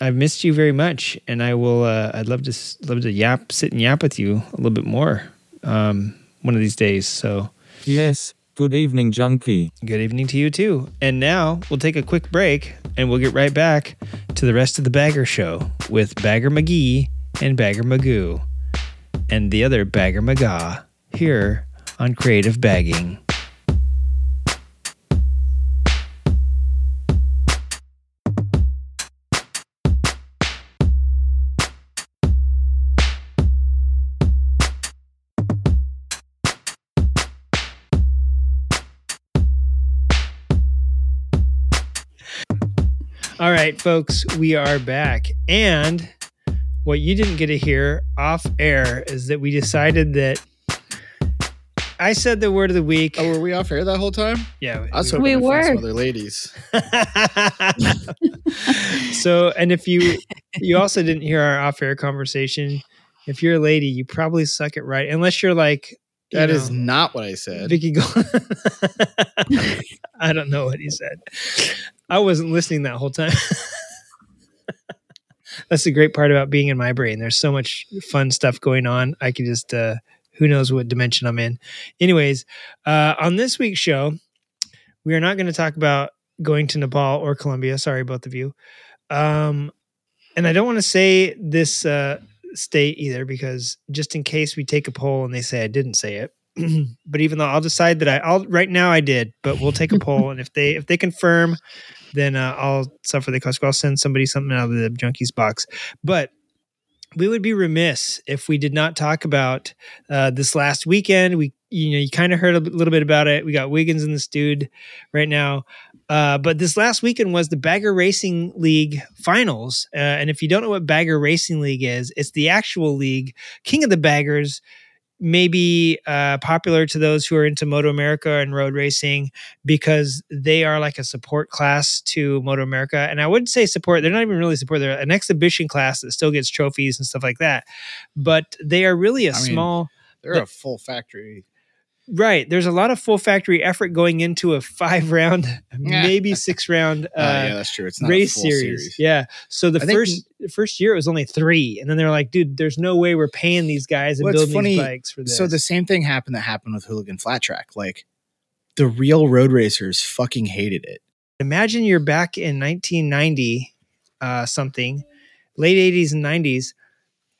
I've missed you very much, and I will. Uh, I'd love to love to yap, sit and yap with you a little bit more um, one of these days. So, Yes, good evening, junkie. good evening to you too. And now we'll take a quick break, and we'll get right back to the rest of the Bagger Show with Bagger McGee and Bagger Magoo, and the other Bagger McGaw here on Creative Bagging. Right, folks, we are back. And what you didn't get to hear off air is that we decided that I said the word of the week. Oh, were we off air that whole time? yeah. I was we- hoping We to find some were. other ladies. so, and if you you also didn't hear our off air conversation, if you're a lady, you probably suck it right, unless you're like you That is know, not what I said. Vicky Gold. I don't know what he said. I wasn't listening that whole time. That's the great part about being in my brain. There's so much fun stuff going on. I can just uh who knows what dimension I'm in. Anyways, uh on this week's show, we are not going to talk about going to Nepal or Colombia. Sorry, both of you. Um and I don't want to say this uh state either because just in case we take a poll and they say I didn't say it. but even though I'll decide that I, I'll right now I did, but we'll take a poll, and if they if they confirm, then uh, I'll suffer the consequence. I'll send somebody something out of the junkies box. But we would be remiss if we did not talk about uh, this last weekend. We you know you kind of heard a little bit about it. We got Wiggins in this dude right now. Uh, but this last weekend was the Bagger Racing League finals. Uh, and if you don't know what Bagger Racing League is, it's the actual league, King of the Baggers, maybe uh, popular to those who are into Moto America and road racing because they are like a support class to Moto America. And I wouldn't say support, they're not even really support, they're an exhibition class that still gets trophies and stuff like that. But they are really a I mean, small. They're a full factory. Right. There's a lot of full factory effort going into a five round, maybe six round uh, Uh, yeah, that's true. It's not race series. series. Yeah. So the I first the first year it was only three, and then they're like, "Dude, there's no way we're paying these guys and Well, building funny. these bikes for this." So the same thing happened that happened with Hooligan Flat Track. Like the real road racers fucking hated it. imagine you're back in 1990 uh, something, late 80s and 90s.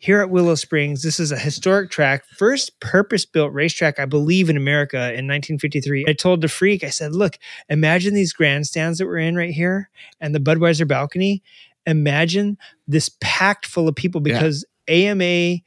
Here at Willow Springs, this is a historic track, first purpose-built racetrack, I believe, in America in 1953. I told the freak, I said, "Look, imagine these grandstands that we're in right here, and the Budweiser balcony. Imagine this packed full of people Yeah. because AMA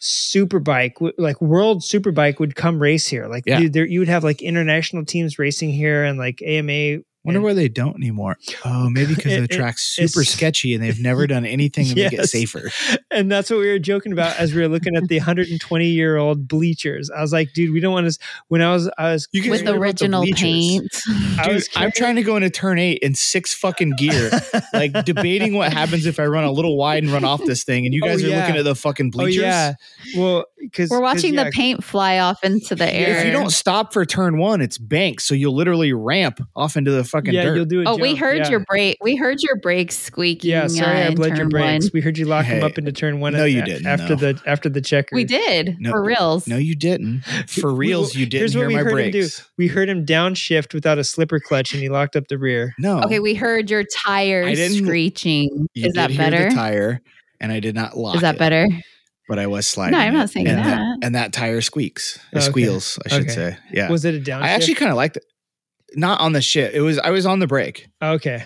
Superbike, like World Superbike, would come race here. Like, Yeah. dude, there you would have like international teams racing here, and like AMA Wonder and- why they don't anymore. Oh, maybe because the track's super sketchy and they've never done anything to make it safer. and that's what we were joking about as we were looking at the 120 year old bleachers. I was like, dude, we don't want to. When I was, I was You with the original bleachers. paint. I Dude, was I'm trying to go into turn eight in six fucking gear, like debating what happens if I run a little wide and run off this thing, and you Oh, guys are yeah. looking at the fucking Oh bleachers. yeah, well, because We're watching the paint fly off into the air. If you don't stop for turn one, it's bank, so you'll literally ramp off into the fucking Yeah, dirt. you'll do it. Oh, we heard your brake. We heard your brakes squeaking. Yeah, sorry, uh, I bled your brakes. one. We heard you lock them Hey, up into turn one. no, a- you didn't, After no. the after the checker. We did No, for reals. no, you didn't. For We- reals, you didn't Here's what hear we my heard brakes. him do. We heard him downshift without a slipper clutch, and he locked up the rear. No, Okay, we heard your I tires didn't- screeching. you Is that hear better? the tire, and I did not lock. Is that it, better? But I was sliding. No, I'm not saying and that. And that tire squeaks, or Okay. squeals, I should Okay. say. Yeah, Was it a downshift? I actually kind of liked it. Not on the shit. It was. I was on the brake. okay.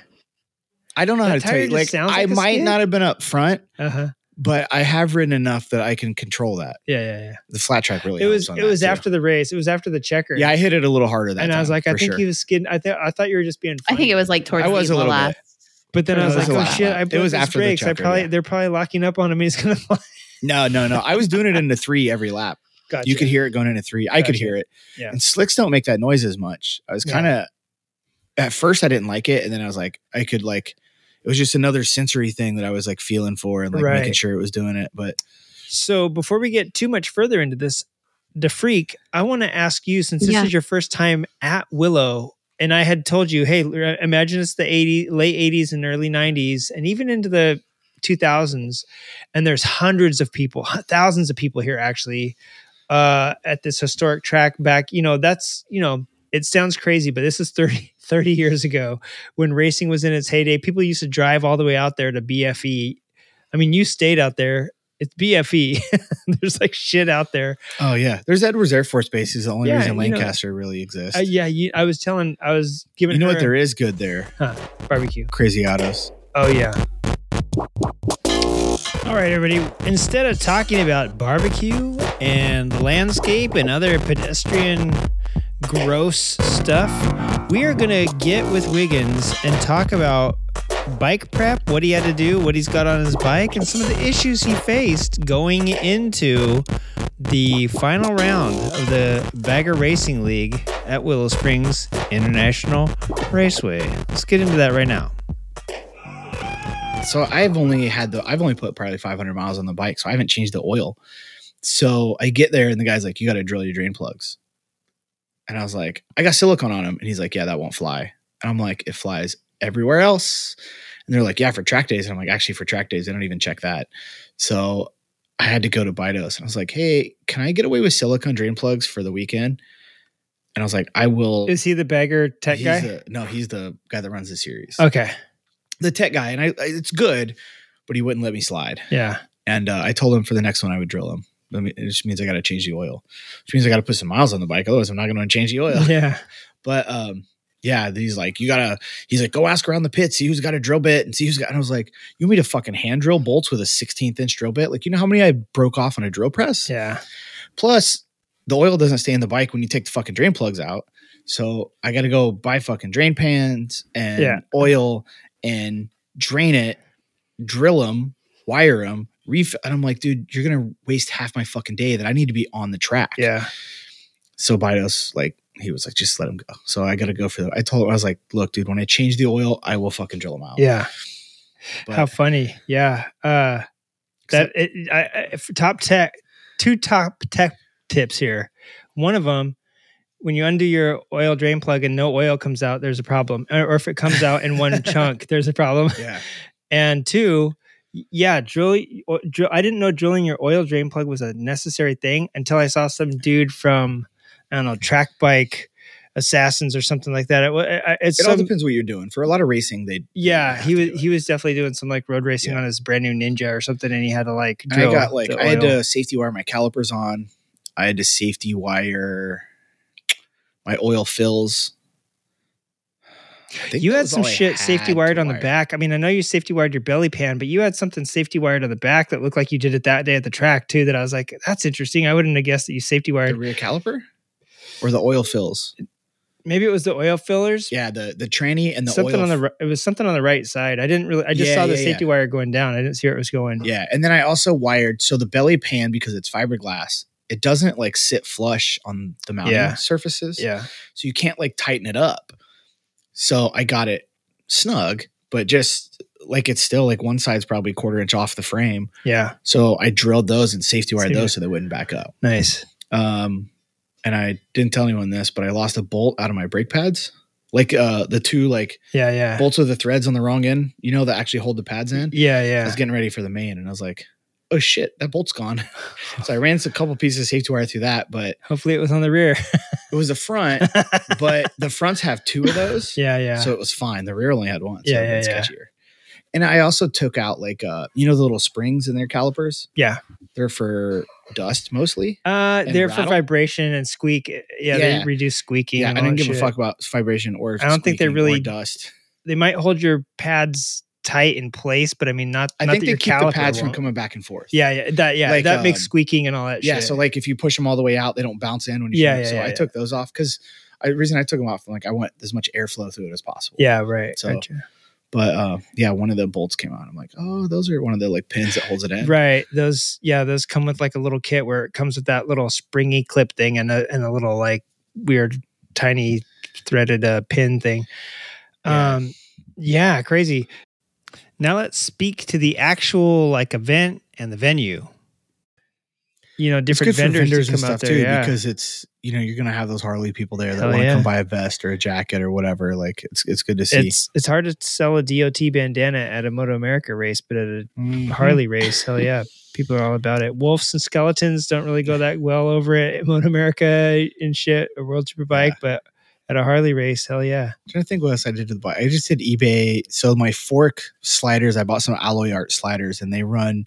I don't know That how to tire tell you. just Like I like might skid. not have been up front, Uh huh. but I have ridden enough that I can control that. Yeah, yeah, yeah. The flat track really. It was helps it was that, too. after the race. It was after the checker. Yeah, I hit it a little harder that and I was like, I think sure. he was skidding. I thought I thought you were just being. I think it was like towards I was the a little last. But then I was was like, oh shit! It I blew was his after the brakes. I probably yeah. they're probably locking up on him. He's gonna fly. No, no, no. I was doing it into three every lap. Gotcha. You could hear it going into three. I could hear it. Yeah. And slicks don't make that noise as much. I was kind of at first I didn't like it, and then I was like, I could like it was just another sensory thing that I was like feeling for and like Right. making sure it was doing it. But So before we get too much further into this, the freak, I want to ask you since this Yeah. is your first time at Willow, and I had told you, hey, imagine it's the 80, late 80s and early 90s, and even into the 2000s, and there's hundreds of people, thousands of people here actually uh, at this historic track back. You know, that's, you know, it sounds crazy, but this is 30, 30 years ago when racing was in its heyday. People used to drive all the way out there to BFE. I mean, you stayed out there. It's BFE. There's like shit out there. Oh yeah, there's Edwards Air Force Base. Is the only Yeah, reason you know- Lancaster really exists. Uh, yeah, you, I was telling, I was giving you know what there is good there? Huh, barbecue. Crazy Otto's. Oh yeah. All right, everybody. Instead of talking about barbecue and the landscape and other pedestrian gross stuff, we are gonna get with Wiggins and talk about bike prep, what he had to do, what he's got on his bike, and some of the issues he faced going into the final round of the Bagger Racing League at Willow Springs International Raceway. Let's get into that right now. So I've only had the I've only put probably 500 miles on the bike, so I haven't changed the oil. So I get there and the guy's like, "You got to drill your drain plugs," and I was like, "I got silicone on them," and he's like, "Yeah, that won't fly." And I'm like, "It flies everywhere else." And they're like, "Yeah, for track days." And I'm like, "Actually, for track days, I don't even check that." So I had to go to Bidos, and I was like, "Hey, can I get away with silicone drain plugs for the weekend?" And I was like, "I will." Is he the beggar tech guy? the- no, he's the guy that runs the series. okay. The tech guy, and I, I it's good, but he wouldn't let me slide. Yeah. And uh, I told him for the next one I would drill him. It just means I got to change the oil, which means I got to put some miles on the bike. Otherwise, I'm not going to change the oil. Yeah. But um, yeah, he's like, you gotta. He's like, go ask around the pit, see who's got a drill bit, and see who's got. And I was like, you want me to fucking hand drill bolts with a 16th inch drill bit? Like, you know how many I broke off on a drill press? Yeah. Plus, the oil doesn't stay in the bike when you take the fucking drain plugs out. So I got to go buy fucking drain pans and Yeah. oil and drain it, drill them, wire them, refill. And I'm like, dude, you're gonna waste half my fucking day that I need to be on the track. Yeah. So Bidos, like, he was like, just let him go. So I got to go for that. I told him, I was like, look, dude, when I change the oil, I will fucking drill them out. Yeah. But How funny. Yeah. Uh, that it, I, I, for top tech, two top tech tips here. One of them, when you undo your oil drain plug and no oil comes out, there's a problem. Or if it comes out in one chunk, there's a problem. yeah. And two, yeah, drill, o- drill. I didn't know drilling your oil drain plug was a necessary thing until I saw some dude from, I don't know, track bike assassins or something like that. It, wa- I- it's It all depends what you're doing. For a lot of racing, they yeah, he was he was definitely doing some like road racing Yeah. on his brand new Ninja or something, and he had to like. I got like I had to safety wire my calipers on. I had to safety wire my oil fills. I think You had some all I shit safety wired to on the wire. back. I mean, I know you safety wired your belly pan, but you had something safety wired on the back that looked like you did it that day at the track too. That I was like, that's interesting. I wouldn't have guessed that you safety wired The rear caliper or the oil fills. Maybe it was the oil fillers. Yeah, the the tranny and the something oil on the it was something on the right side. I didn't really. I just Yeah, saw the yeah, safety wire going down. I didn't see where it was going. Yeah, and then I also wired so the belly pan because it's fiberglass. It doesn't like sit flush on the mounting Yeah. surfaces. yeah, so you can't like tighten it up. So I got it snug, but just like it's still like one side's probably quarter inch off the frame. yeah. So I drilled those and safety wired those so they wouldn't back up. Nice. Um, and I didn't tell anyone this, but I lost a bolt out of my brake pads. Like uh the two like Yeah, yeah, bolts with the threads on the wrong end, you know, that actually hold the pads in. yeah, yeah. I was getting ready for the main and I was like, oh shit, that bolt's gone. so I ran a couple pieces of safety wire through that, but Hopefully, it was on the rear. it was the front, but the fronts have two of those. yeah, yeah. So it was fine. The rear only had one. So Yeah, yeah, yeah. sketchier. And I also took out like uh you know the little springs in their calipers? Yeah. They're for dust mostly. uh, they're for vibration and squeak. Yeah, Yeah. they reduce squeaking. Yeah, I didn't give a fuck about vibration or I don't think they're really- dust. They might hold your pads tight in place, but I mean, not. I not think they your keep the pads from coming back and forth. Yeah, yeah, that yeah, Like, that makes um, squeaking and all that. Yeah, shit. so like if you push them all the way out, they don't bounce in when you Yeah, yeah, so yeah, I yeah. took those off because I the reason I took them off, like I want as much airflow through it as possible. yeah, right. So- gotcha. But uh yeah, one of the bolts came out. I'm like, oh, those are one of the like pins that holds it in. Right. Those yeah, those come with like a little kit where it comes with that little springy clip thing and a and a little like weird tiny threaded uh, pin thing. Um yeah, crazy. Now let's speak to the actual like event and the venue. you know different vendors, vendors and come out stuff there. too yeah. because it's you know you're gonna have those Harley people there that want to yeah. come buy a vest or a jacket or whatever. Like it's it's good to see. it's it's hard to sell a DOT bandana at a Moto America race, but at a Mhm. Harley race, hell yeah, people are all about it. Wolves and skeletons don't really go that well over at Moto America and shit, a World Superbike, but at a Harley race, hell yeah. I'm trying to think what else I did to the bike. I just did eBay. So my fork sliders, I bought some alloy art sliders, and they run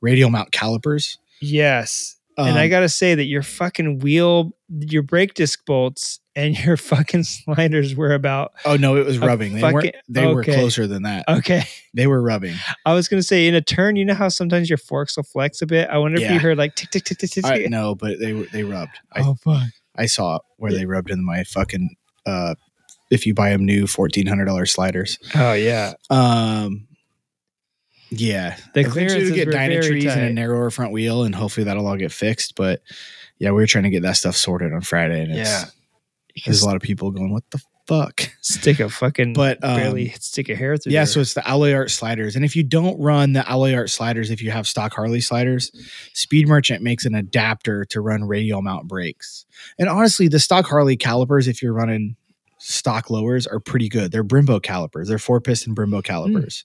radial mount calipers. Yes. and I Um, gotta say that your fucking wheel, your brake disc bolts, and your fucking sliders were about oh no, it was rubbing. They weren't. fucking- They were closer than that. okay. They were rubbing. I was gonna say in a turn, you know how sometimes your forks will flex a bit. I wonder if Yeah. you heard like tick tick tick tick tick. I, no, but they were they rubbed. I, oh fuck! I saw where they rubbed in my fucking. Uh If you buy them new fourteen hundred dollars sliders. Oh yeah, Um. Yeah, The clearances get were very Dynatree and a narrower front wheel, and hopefully that'll all get fixed. But yeah, we were trying to get that stuff sorted on Friday, and it's, yeah. there's a lot of people going, "What the fuck?" stick a fucking But um, barely stick a hair through. yeah, there. so it's the alloy art sliders, and if you don't run the alloy art sliders, if you have stock Harley sliders, Speed Merchant makes an adapter to run radial mount brakes. And honestly, the stock Harley calipers, if you're running stock lowers, are pretty good. They're Brembo calipers. They're four piston Brembo calipers,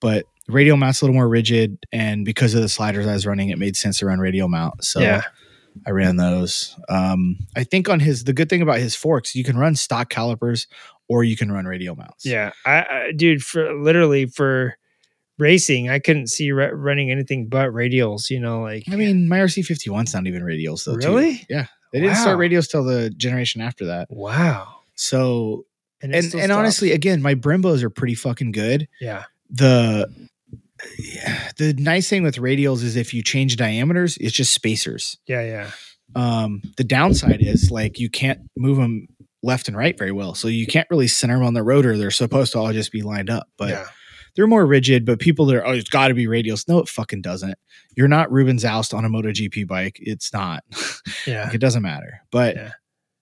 but radial mount's a little more rigid, and because of the sliders I was running, it made sense to run radial mount. So yeah, I ran those. Um, I think on his the good thing about his forks, you can run stock calipers or you can run radial mounts. yeah. I, I dude, for literally for racing, I couldn't see ra- running anything but radials. You know, like I mean, my RC 51's not even radials though. too. Really? Yeah. They didn't start radials till the generation after that. wow. So it and and honestly, again, my Brembos are pretty fucking good. yeah, The the nice thing with radials is if you change diameters, it's just spacers. yeah, yeah. Um, the downside is like you can't move them left and right very well. So you can't really center them on the rotor. They're supposed to all just be lined up. But yeah. they're more rigid, but people that are, oh, it's got to be radials. No, it fucking doesn't. You're not Ruben Xaus on a MotoGP bike. It's not. yeah. Like, it doesn't matter. But, Yeah.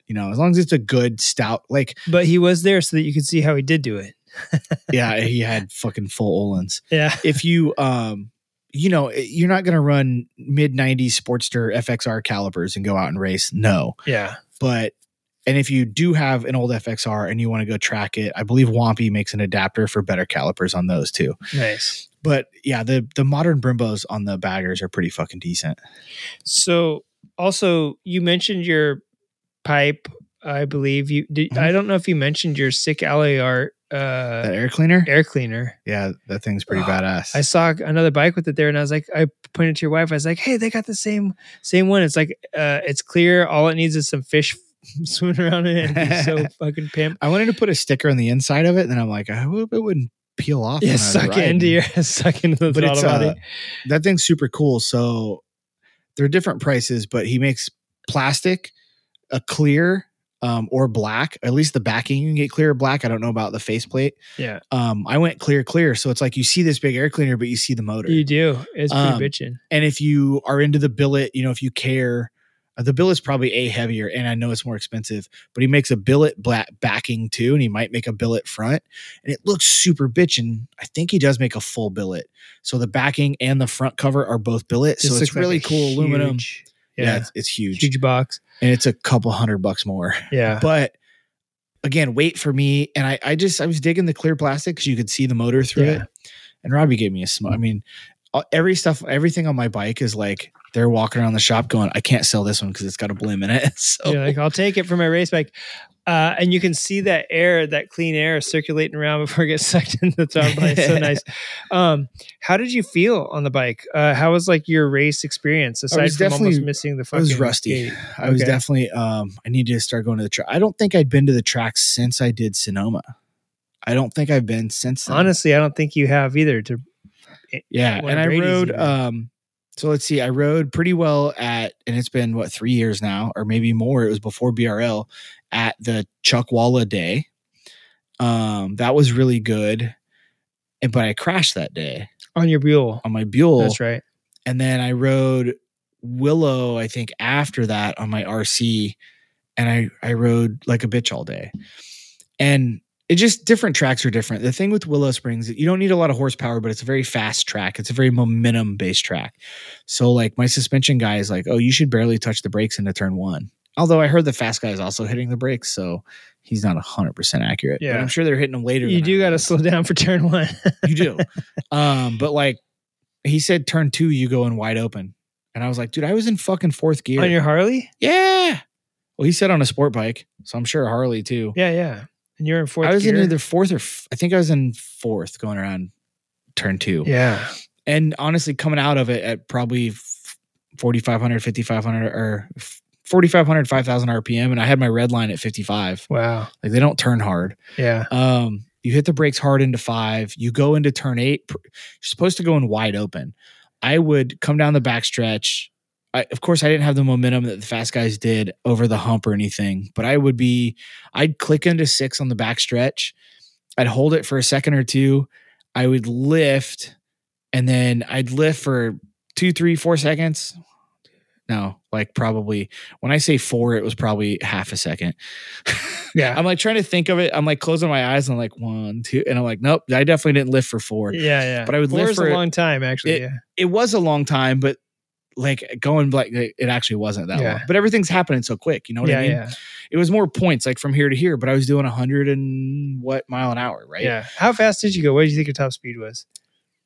you know, as long as it's a good stout, like, But he was there so that you could see how he did do it. yeah, he had fucking full Öhlins. Yeah, If you, um, you know, you're not going to run mid 90s Sportster FXR calipers and go out and race. No. yeah. But, and if you do have an old FXR and you want to go track it, I believe Wampy makes an adapter for better calipers on those too. Nice. But yeah, the the modern Brembos on the baggers are pretty fucking decent. So also you mentioned your pipe, I believe you did Mhm. I don't know if you mentioned your sick alloy art That uh air cleaner, air cleaner. yeah, that thing's pretty Oh, badass. I saw another bike with it there and I was like I pointed to your wife. I was like, "Hey, they got the same same one. It's like uh it's clear. All it needs is some fish swimming around in it and be so fucking pimp. I wanted to put a sticker on the inside of it, and then I'm like, I hope it wouldn't peel off. Yeah, suck riding. into your suck into the But throttle uh, body. that thing's super cool. So they're different prices, but he makes plastic, a clear, um, or black. At least the backing you can get clear black. I don't know about the faceplate. Yeah. Um, I went clear, clear. So it's like you see this big air cleaner, but you see the motor. You do. It's pretty Um, bitching. and if you are into the billet, you know, if you care, uh, the billet's probably a heavier, and I know it's more expensive, but he makes a billet black backing too, and he might make a billet front, and it looks super bitchin'. I think he does make a full billet, so the backing and the front cover are both billet, so it's like really cool aluminum. Yeah, Yeah. it's, it's huge. huge box. And it's a couple hundred bucks more. Yeah. But again, wait for me, and I, I just I was digging the clear plastic because you could see the motor through Yeah. it, and Robbie gave me a smoke. I mean, every stuff, everything on my bike is like they're walking around the shop going, I can't sell this one because it's got a blim in it. So You're like, I'll take it for my race bike. Uh, and you can see that air, that clean air circulating around before it gets sucked into the body. It's so nice. Um, how did you feel on the bike? Uh, how was like your race experience aside from almost definitely- missing the I fucking was rusty. I was definitely um I needed to start going to the track. I don't think I'd been to the track since I did Sonoma. I don't think I've been since then. Honestly, I don't think you have either. To Yeah, and I rode even. um so let's see, I rode pretty well at and it's been what 3 years now or maybe more. It was before BRL at the Chuckwalla day. Um that was really good. And but I crashed that day on your Buell. on my Buell That's right. and then I rode Willow I think after that on my RC and I I rode like a bitch all day. And it just different tracks are different. The thing with Willow Springs, you don't need a lot of horsepower, but it's a very fast track. It's a very momentum based track. So like my suspension guy is like, oh, you should barely touch the brakes into turn one. Although I heard the fast guy is also hitting the brakes, so he's not hundred percent accurate. But Yeah. I'm sure they're hitting them later. You do got to slow down for turn one. You do. um, but like he said, turn two, you go in wide open, and I was like, dude, I was in fucking fourth gear. on your Harley. yeah. Well, he said on a sport bike, so I'm sure Harley too. Yeah, yeah. And you're in fourth. I was gear? in either fourth or f- I think I was in fourth going around turn two. Yeah. And honestly, coming out of it at probably f- 4,500, 5,500 or 4,500, 5,000 RPM. And I had my red line at 55. Wow. Like they don't turn hard. Yeah. Um, you hit the brakes hard into five. You go into turn eight. You're supposed to go in wide open. I would come down the backstretch. I, of course, I didn't have the momentum that the fast guys did over the hump or anything, but I would be, I'd click into six on the back stretch. I'd hold it for a second or two. I would lift, and then I'd lift for two, three, four seconds. No, like probably when I say four, it was probably half a second. Yeah. I'm like trying to think of it. I'm like closing my eyes and I'm like one, two, and I'm like, nope, I definitely didn't lift for four. yeah, yeah. But I would Four live for a long time, actually. it- yeah. It was a long time, but like going like it actually wasn't that Yeah. long. But everything's happening so quick. You know what yeah, I mean? yeah, It was more points like from here to here, but I was doing a hundred and what mile an hour, right? yeah. How fast did you go? What did you think your top speed was?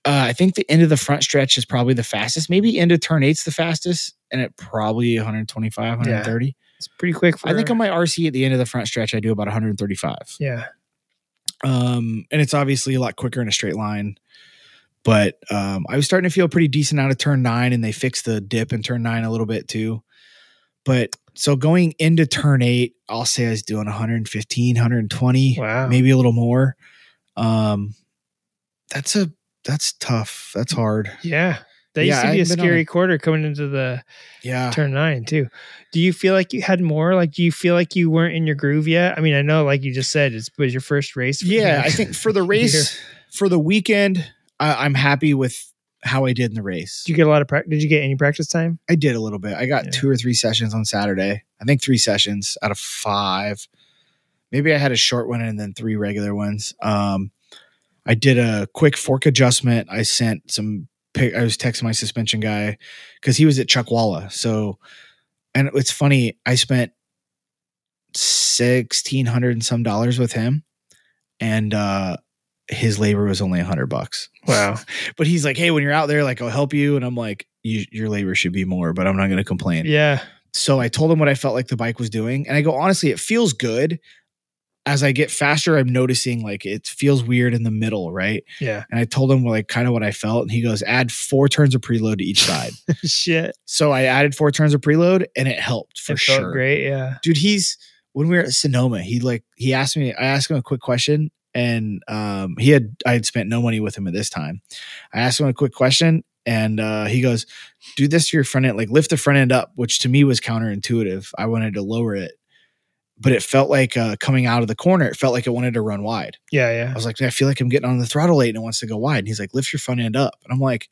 Uh, I think the end of the front stretch is probably the fastest. Maybe into turn eight's the fastest, and it probably 125, 130. It's pretty quick. For I think on my RC at the end of the front stretch, I do about 135. Yeah. um, and it's obviously a lot quicker in a straight line. But um, I was starting to feel pretty decent out of turn nine, and they fixed the dip in turn nine a little bit too. But so going into turn eight, I'll say I was doing 115, 120, Wow. maybe a little more. Um, that's a that's tough. That's hard. Yeah. That Yeah, used to be a I've on scary a- quarter coming into the Yeah. turn nine too. Do you feel like you had more? Like, do you feel like you weren't in your groove yet? I mean, I know, like you just said, it was your first race. for Yeah, I think for the race, for the weekend, I, I'm happy with how I did in the race. Did you get a lot of practice? Did you get any practice time? I did a little bit. I got Yeah. two or three sessions on Saturday. I think three sessions out of five. Maybe I had a short one and then three regular ones. Um, I did a quick fork adjustment. I sent some. I was texting my suspension guy because he was at Chuckwalla. So, and it's funny. I spent sixteen hundred and some dollars with him, and uh, his labor was only a hundred bucks Wow. but he's like, hey, when you're out there, like I'll help you, and I'm like, you, your labor should be more, but I'm not going to complain. Yeah. So I told him what I felt like the bike was doing, and I go, honestly, it feels good. As I get faster, I'm noticing like it feels weird in the middle, right? Yeah. And I told him like kind of what I felt, and he goes, add four turns of preload to each side. Shit. so I added four turns of preload, and it helped for it sure great. Yeah. dude he's when we were at sonoma he like he asked me i asked him a quick question and um he had i had spent no money with him at this time i asked him a quick question and uh he goes do this to your front end like lift the front end up which to me was counterintuitive i wanted to lower it but it felt like uh coming out of the corner it felt like it wanted to run wide Yeah. Yeah. I was like i feel like i'm getting on the throttle late and it wants to go wide and he's like lift your front end up and i'm like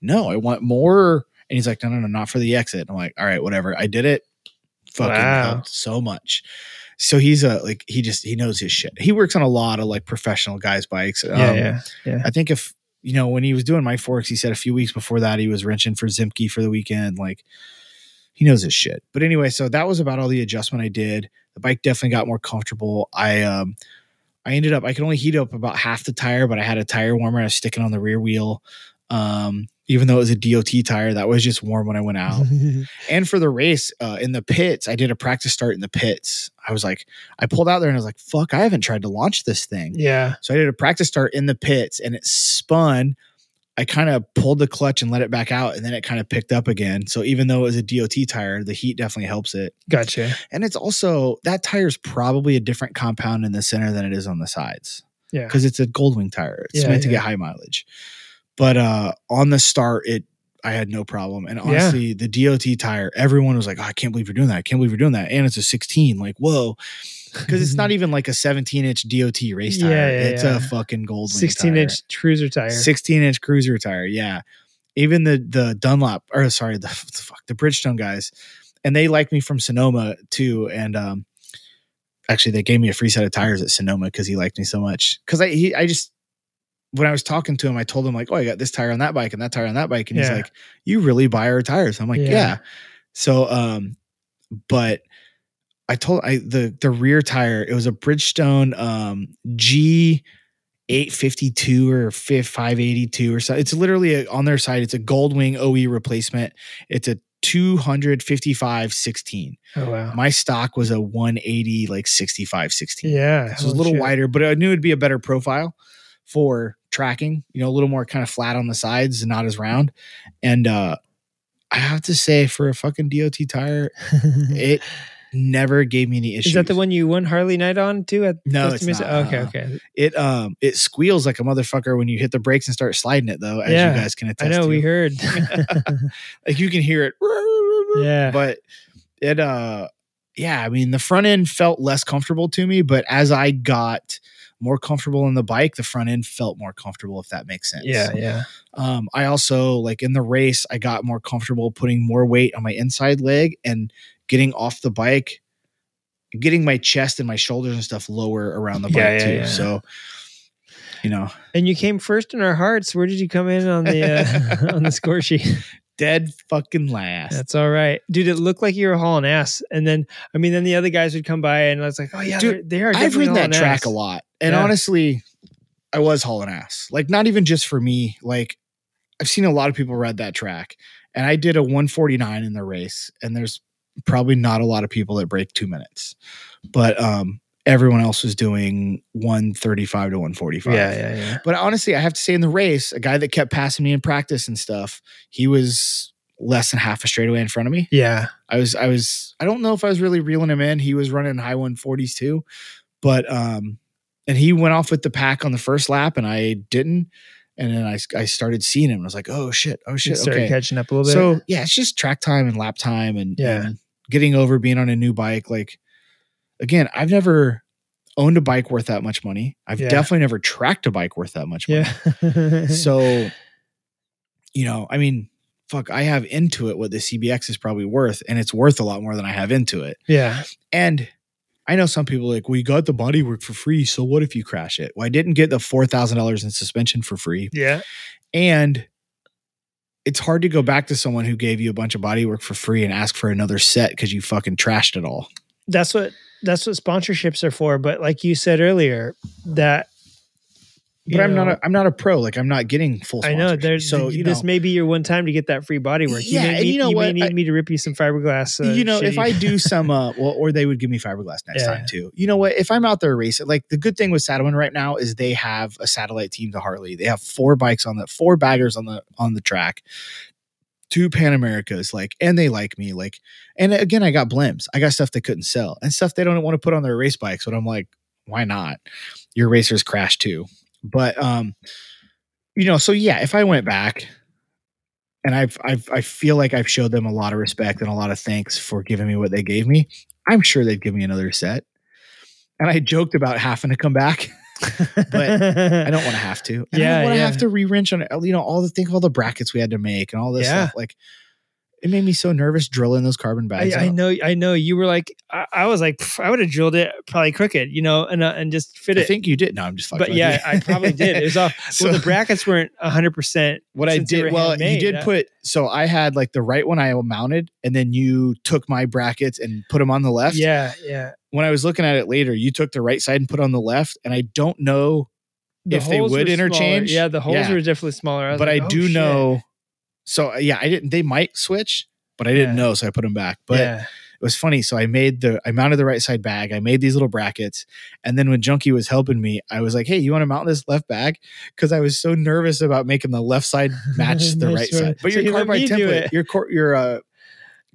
no i want more and he's like no no no not for the exit i'm like all right whatever i did it fucking Wow. helped so much so he's a like he just he knows his shit he works on a lot of like professional guys bikes Yeah. Um, yeah. Yeah. i think if you know when he was doing my forks he said a few weeks before that he was wrenching for zemke for the weekend like he knows his shit but anyway so that was about all the adjustment i did the bike definitely got more comfortable i um i ended up i could only heat up about half the tire but i had a tire warmer i was sticking on the rear wheel um even though it was a dot tire that was just warm when i went out and for the race uh, in the pits, I did a practice start in the pits. I was like, I pulled out there and I was like, fuck, I haven't tried to launch this thing. yeah. So I did a practice start in the pits and it spun. I kind of pulled the clutch and let it back out and then it kind of picked up again. So even though it was a DOT tire, the heat definitely helps it. Gotcha. And it's also that tire is probably a different compound in the center than it is on the sides Yeah. because it's a Goldwing tire. It's Yeah, meant to yeah. get high mileage. But uh on the start, it I had no problem. And Yeah. honestly, the DOT tire, everyone was like, oh, I can't believe you're doing that. I can't believe you're doing that. And it's a 16. Like, whoa. Because it's not even like a 17 inch DOT race tire. Yeah, yeah, it's yeah. a fucking Goldwing 16 tire. inch cruiser tire. 16 inch cruiser tire. Yeah. Even the the Dunlop, or sorry, the, the fuck, the Bridgestone guys, and they like me from Sonoma too. And um, actually they gave me a free set of tires at Sonoma because he liked me so much. Because I he I just when I was talking to him, I told him like, oh, I got this tire on that bike and that tire on that bike, and he's like, you really buy our tires? I'm like, Yeah. yeah. So um, but I told I the the rear tire it was a Bridgestone um G. 852 or 582 or so. It's literally a, on their side. It's a Goldwing OE replacement. It's a 255 16. Oh wow. My stock was a 180 like 65 16. Yeah. So it was a little shit. wider, but I knew it'd be a better profile for tracking, you know, a little more kind of flat on the sides and not as round. And uh I have to say for a fucking DOT tire, it never gave me any issues. Is that the one you won Harley Night on too? At No, it's not, Okay, okay. It um it squeals like a motherfucker when you hit the brakes and start sliding it though, as Yeah, you guys can attest. I know to. we heard. like you can hear it. Yeah. But it uh yeah, I mean the front end felt less comfortable to me, but as I got more comfortable in the bike, the front end felt more comfortable, if that makes sense. yeah, yeah. Um, I also like in the race, I got more comfortable putting more weight on my inside leg and getting off the bike, getting my chest and my shoulders and stuff lower around the bike Yeah, yeah, too. yeah. So, you know, And you came first in our hearts. Where did you come in on the uh, on the score sheet? dead fucking last. That's all right, dude. It looked like you were hauling ass, and then I mean, then the other guys would come by, and I was like, oh yeah, Dude, they're, they are. I've definitely ridden that hauling track ass. a lot. And Yeah. honestly, I was hauling ass. Like, not even just for me. Like, I've seen a lot of people ride that track. And I did a 149 in the race. And there's probably not a lot of people that break two minutes. But um everyone else was doing 135 to 145. Yeah, yeah, yeah. But honestly, I have to say in the race, a guy that kept passing me in practice and stuff, he was less than half a straightaway in front of me. Yeah, I was I was I don't know if I was really reeling him in. He was running high 140s too. But um and he went off with the pack on the first lap and I didn't. And then I, I started seeing him I was like, oh shit, oh you shit. started Okay. catching up a little bit. So yeah, it's just track time and lap time and, Yeah. and getting over being on a new bike. Like again, I've never owned a bike worth that much money. I've Yeah. definitely never tracked a bike worth that much money yeah. so you know i mean fuck i have into it what the cbx is probably worth and it's worth a lot more than i have into it yeah, and i know some people are like well you got the bodywork for free so what if you crash it well i didn't get the $4000 in suspension for free yeah, and it's hard to go back to someone who gave you a bunch of body work for free and ask for another set because you fucking trashed it all that's what that's what sponsorships are for. But like you said earlier, that but i'm not know, a, i'm not a pro like i'm not getting full I know there's so you know this may be your one time to get that free body work. Yeah, you may and need, you know may what? need I- me to rip you some fiberglass. Uh, you know, if I do some, uh, well, or they would give me fiberglass next Yeah. time too. You know what? If I'm out there racing, like the good thing with Saddlemen right now is they have a satellite team to Harley. They have four bikes on the four baggers on the on the track, two Pan Americas, like, and they like me, like, and again, I got blims. I got stuff they couldn't sell and stuff they don't want to put on their race bikes. But I'm like, why not? Your racers crash too, but um, you know, so yeah, if I went back and I've, I've I feel like I've showed them a lot of respect and a lot of thanks for giving me what they gave me. I'm sure they'd give me another set. And I joked about having to come back. but I don't want to have to. And I Yeah, don't want to yeah. have to re-wrench on. You know, all the think of all the brackets we had to make and all this Yeah. stuff. Like it made me so nervous drilling those carbon bags. I out. know, I know. You were like, I, I was like, I would have drilled it probably crooked, you know, and uh, and just fit I it. I think you did. No, I'm just fucking but yeah. I probably did. It was off. So- well, the brackets weren't hundred percent. what I since they were did, well, you did uh, put, so I had like the right one I mounted, and then you took my brackets and put them on the left. Yeah, yeah. When I was looking at it later, you took the right side and put on the left, and I don't know, The If they would were smaller. interchange, yeah, the holes yeah. were definitely smaller. I but like, I oh, do know. So uh, yeah, I didn't. They might switch, but I didn't Yeah. know, so I put them back. But yeah, it was funny. So I made the I mounted the right side bag. I made these little brackets, and then when Junkie was helping me, I was like, "Hey, you want to mount this left bag?" Because I was so nervous about making the left side match the right one. side. But So your you let cardboard me do template, your cor- your uh,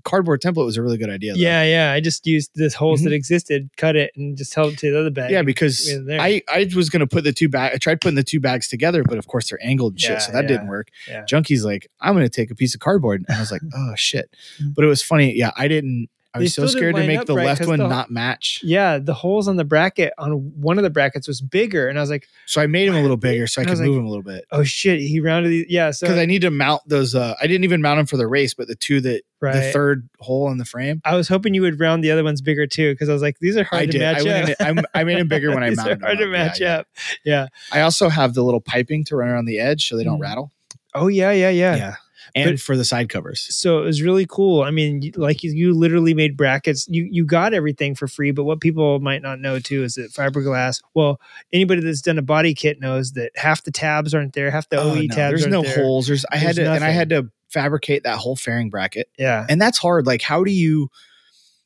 cardboard template was a really good idea. though. yeah, yeah. I just used this holes Mhm. that existed, cut it, and just held it to the other bag. Yeah, because. I, I was gonna put the two bag. I tried putting the two bags together, but of course they're angled and shit, so that yeah, didn't work. yeah. Junkie's like, I'm gonna take a piece of cardboard, and I was like, oh shit. Mm. But it was funny. Yeah, I didn't. I was so scared to make the right, left one the- not match. Yeah, the holes on the bracket on one of the brackets was bigger, and I was like, So I made him a little bigger so I I could was move like- him a little bit. "Oh shit!" He rounded. The, yeah, so Because I need to mount those. Uh, I didn't even mount them for the race, but the two that right. the third hole in the frame. I was hoping you would round the other ones bigger too, because I was like, "These are hard I to did. I, match went up." in I, I made them bigger when I mounted hard them. to match Yeah, yeah. up. Yeah. I also have the little piping to run around the edge so they don't Mm. rattle. Oh yeah, yeah, yeah. Yeah. And But- for the side covers. So it was really cool. I mean, like you, you literally made brackets. You you got everything for free. But what people might not know too is that fiberglass. Well, anybody that's done a body kit knows that half the tabs aren't there, half the Oh, OE no, tabs. there's no there. holes. There's I had There's to and I had to fabricate that whole fairing bracket. Yeah, And that's hard. Like, how do you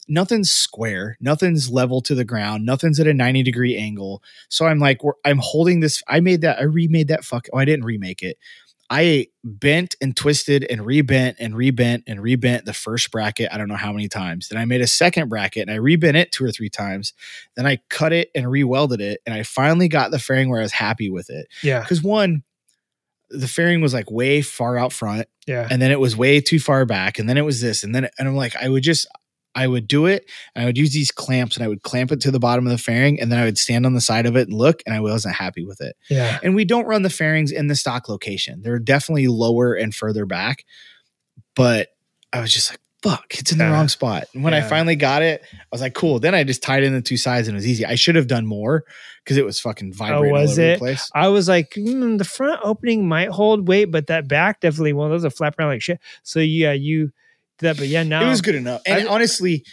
nothing's square, nothing's level to the ground, nothing's at a 90 degree angle. So I'm like, I'm holding this. I made that, I remade that fuck. Oh, I didn't remake it. I bent and twisted and rebent and rebent and rebent the first bracket. I don't know how many times. Then I made a second bracket and I rebent it two or three times. Then I cut it and rewelded it. And I finally got the fairing where I was happy with it. yeah, Because one, the fairing was like way far out front yeah. and then it was way too far back and then it was this and then and i'm like i would just i would do it and i would use these clamps and i would clamp it to the bottom of the fairing and then i would stand on the side of it and look and i wasn't happy with it Yeah. and we don't run the fairings in the stock location they're definitely lower and further back but i was just like fuck it's in the Yeah. wrong spot and when i finally got it i was like cool then i just tied in the two sides and it was easy i should have done more because it was fucking vibrating all Oh, was over it? the place I was like, mm, the front opening might hold weight, but that back definitely won't. Those are flap around like shit. So yeah, you that, but yeah, now it was good enough. And I- honestly,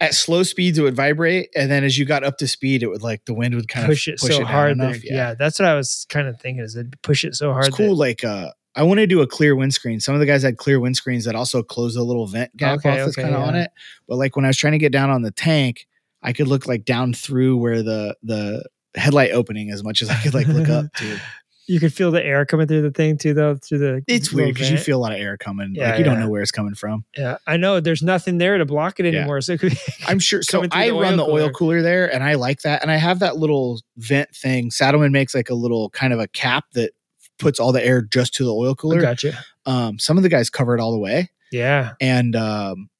at slow speeds it would vibrate, and then as you got up to speed, it would like the wind would kind push of push it so hard. enough. that- yeah. that's what I was kind of thinking. Is it push it so hard? it's cool. Like uh, I want to do a clear windscreen. Some of the guys had clear windscreens that also close a little vent gap Okay, off that's okay, kind of on it. But like when I was trying to get down on the tank, I could look like down through where the the headlight opening as much as I could like look up to. you could feel the air coming through the thing too, though. Through the It's weird because you feel a lot of air coming. Yeah, like you don't know where it's coming from. Yeah, I know. There's nothing there to block it Yeah. anymore. So it I'm sure. So I the run the oil cooler. cooler there, and I like that. And I have that little vent thing. Saddlemen makes like a little kind of a cap that puts all the air just to the oil cooler. Gotcha. Um, some of the guys cover it all the way, Yeah, and um,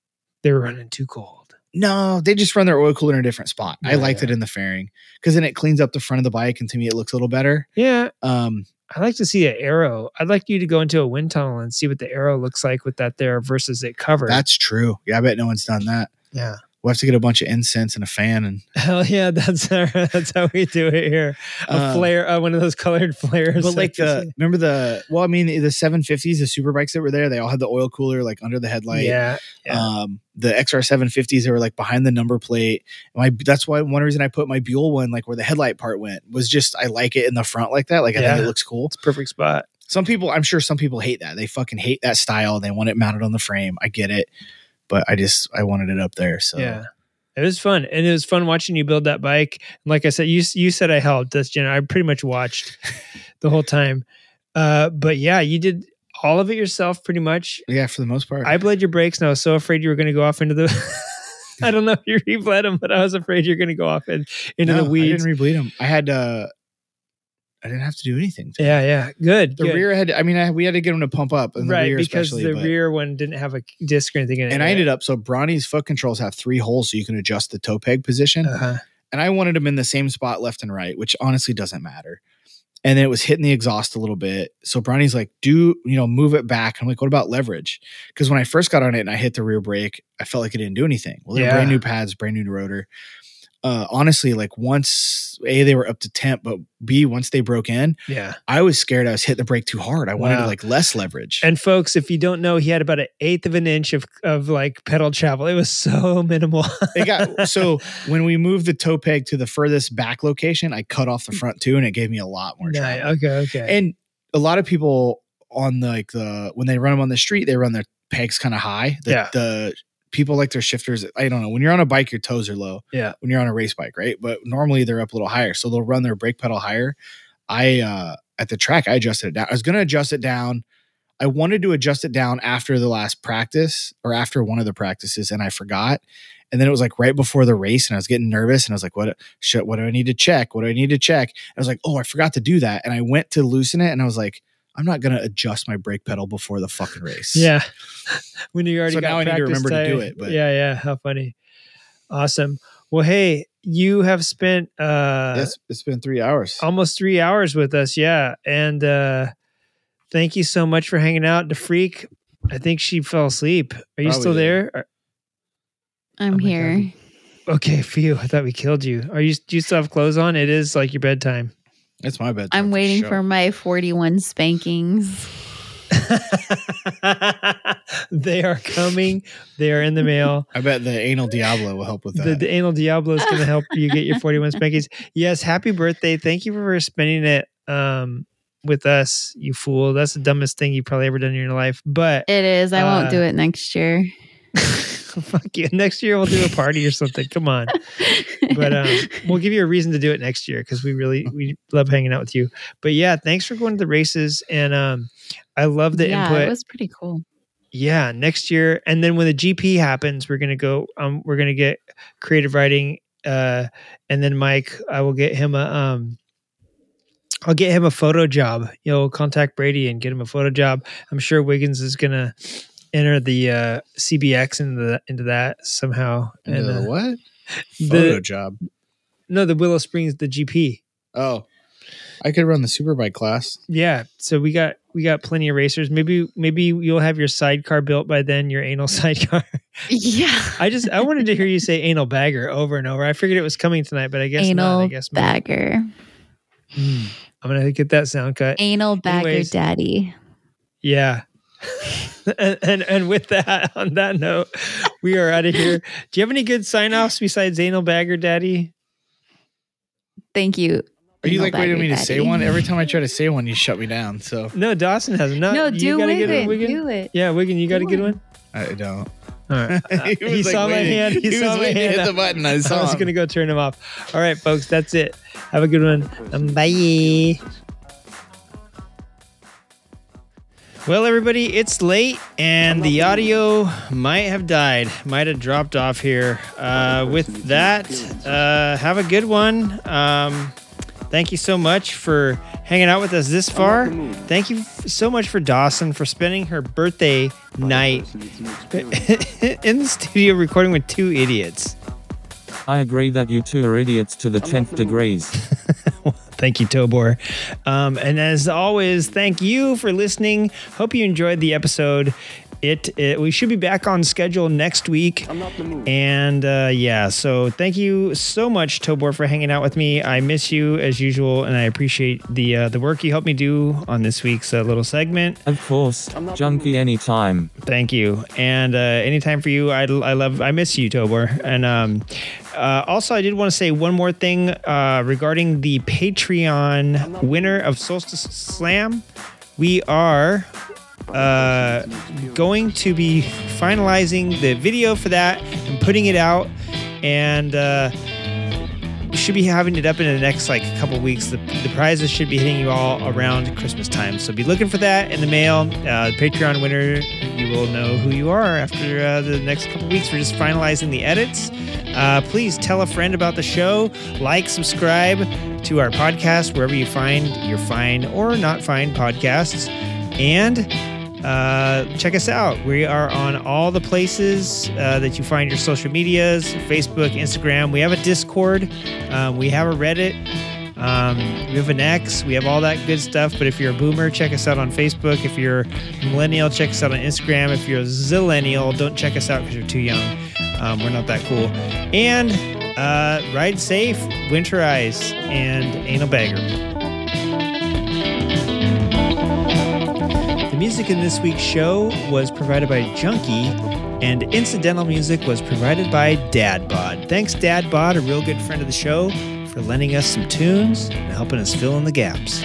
they were running too cold. No, they just run their oil cooler in a different spot. I liked yeah. it in the fairing because then it cleans up the front of the bike, and to me, it looks a little better. Yeah, Um, I like to see an arrow. I'd like you to go into a wind tunnel and see what the arrow looks like with that there versus it covered. that's true. Yeah, I bet no one's done that. yeah. We'll have to get a bunch of incense and a fan, and Hell yeah, that's our, that's how we do it here. A uh, flare, uh, one of those colored flares. But like the remember the well, I mean the 750s, the super bikes that were there, they all had the oil cooler like under the headlight. yeah, yeah. Um, the XR 750s, they were like behind the number plate. My that's why one reason I put my Buell one like where the headlight part went was just I like it in the front like that. Like I think it looks cool. it's a perfect spot. Some people, I'm sure some people hate that. They fucking hate that style. They want it mounted on the frame. I get it, but I just I wanted it up there. So Yeah. It was fun, and it was fun watching you build that bike. And like I said, you you said I helped. That's Jen. I pretty much watched the whole time. Uh, but yeah, you did all of it yourself, pretty much. yeah, for the most part. I bled your brakes, and I was so afraid you were going to go off into the. I don't know if you rebled them, but I was afraid you're going to go off in, into No, the weeds. I didn't rebleed them. I had uh I didn't have to do anything. to Yeah, yeah, good. The good. rear had, I mean, I, we had to get them to pump up, and the right rear because the but- rear one didn't have a disc or anything in it. and I ended up so Bronny's foot controls have three holes, so you can adjust the toe peg position. Uh-huh. and I wanted them in the same spot left and right, which honestly doesn't matter. And then it was hitting the exhaust a little bit. So Bronny's like, do, you know, move it back. I'm like, what about leverage? Because when I first got on it and I hit the rear brake, I felt like it didn't do anything. Well, they're Yeah. brand new pads, brand new rotor. Uh, honestly, like once A, they were up to temp, but B, once they broke in, Yeah. I was scared I was hitting the brake too hard. I wanted Wow. like less leverage. And folks, if you don't know, he had about an eighth of an inch of, of like pedal travel. It was so minimal. it got so when we moved the toe peg to the furthest back location, I cut off the front too, and it gave me a lot more travel. Okay, okay. And a lot of people on the, like the when they run them on the street, they run their pegs kind of high. The, Yeah. the people like their shifters. I don't know. When you're on a bike, your toes are low. Yeah. When you're on a race bike, right? But normally they're up a little higher, so they'll run their brake pedal higher. I uh at the track, I adjusted it down. I was gonna adjust it down. I wanted to adjust it down after the last practice or after one of the practices, and I forgot. And then it was like right before the race, and I was getting nervous, and I was like, "What? Shit! What do I need to check? What do I need to check?" I was like, "Oh, I forgot to do that." And I went to loosen it, and I was like, "I'm not gonna adjust my brake pedal before the fucking race." yeah. when you already So got now I need to practice remember to do it, but- yeah, yeah. How funny. Awesome. Well, hey, you have spent uh yes, it's been three hours. almost three hours with us, yeah. And uh thank you so much for hanging out. The freak, I think she fell asleep. Are you Probably still there? Are- I'm Oh my God. here. Okay, phew. I thought we killed you. Are you do you still have clothes on? It is like your bedtime. It's my bed. I'm waiting for my 41 spankings. they are coming. They are in the mail. I bet the anal Diablo will help with that. The, the anal Diablo is going to help you get your 41 spankings. Yes, happy birthday. Thank you for spending it um, with us, you fool. That's the dumbest thing you've probably ever done in your life. But It is. I Uh, won't do it next year. fuck you. Next year we'll do a party or something. Come on. But um, we'll give you a reason to do it next year because we really we love hanging out with you. But yeah, thanks for going to the races and um, I love the yeah, input. it was pretty cool. Yeah, next year, and then when the GP happens, we're gonna go. Um, we're gonna get creative riding, uh, and then Mike, I will get him a um, I'll get him a photo job. You'll contact Brady and get him a photo job. I'm sure Wiggins is gonna enter the uh, CBX into the, into that somehow. Into and the uh, what? the- Photo job. no, the Willow Springs, the GP. Oh, I could run the superbike class. Yeah, so we got we got plenty of racers. Maybe maybe you'll have your sidecar built by then. Your anal sidecar. Yeah. I just I wanted to hear you say anal bagger over and over. I figured it was coming tonight, but I guess Anal not. I guess maybe- bagger. Hmm. I'm gonna get that sound cut. Anal bagger Anyways. daddy. Yeah. and, and and with that, on that note, we are out of here. Do you have any good sign offs besides anal bagger daddy? Thank you. Are you like waiting bagger me to say one? Every time I try to say one, you shut me down. So No, Dawson has not. No, you do got a it. one, Wiggin? Do it. Yeah, Wigan, you got a good it. one. I don't. All right. He he was, like, saw my waiting. hand. He, He saw was my waiting to hand. hit the button. I I was him. gonna go turn him off. All right, folks, that's it. Have a good one. Um, bye. Well, everybody, it's late and the audio might have died, might have dropped off here. Uh, with that, uh, have a good one. Um, thank you so much for hanging out with us this far. Thank you so much for Dawson for spending her birthday night in the studio recording with two idiots. I agree that you two are idiots to the 10th degrees. Thank you, Tobor. Um, and as always, thank you for listening. Hope you enjoyed the episode. It, it we should be back on schedule next week. And uh, yeah, so thank you so much, Tobor, for hanging out with me. I miss you as usual, and I appreciate the uh, the work you helped me do on this week's uh, little segment. Of course, junkie anytime. Thank you. And uh, anytime for you, I, I love, I miss you, Tobor. And um, uh, also, I did want to say one more thing uh, regarding the Patreon winner of Solstice Slam. We are uh, going to be finalizing the video for that and putting it out. And uh, should be having it up in the next like couple weeks. The, the prizes should be hitting you all around Christmas time. So be looking for that in the mail. Uh, Patreon winner, you will know who you are after uh, the next couple weeks. We're just finalizing the edits. Uh, please tell a friend about the show. Like, subscribe to our podcast wherever you find your fine or not fine podcasts. And uh, check us out. We are on all the places uh, that you find your social medias Facebook, Instagram. We have a Discord. Um, we have a Reddit. Um, we have an X. We have all that good stuff. But if you're a boomer, check us out on Facebook. If you're millennial, check us out on Instagram. If you're a zillennial, don't check us out because you're too young. Um, we're not that cool. And uh, ride safe, winterize, and anal bagger. Music in this week's show was provided by Junkie, and incidental music was provided by Dad Bod. Thanks, Dad Bod, a real good friend of the show, for lending us some tunes and helping us fill in the gaps.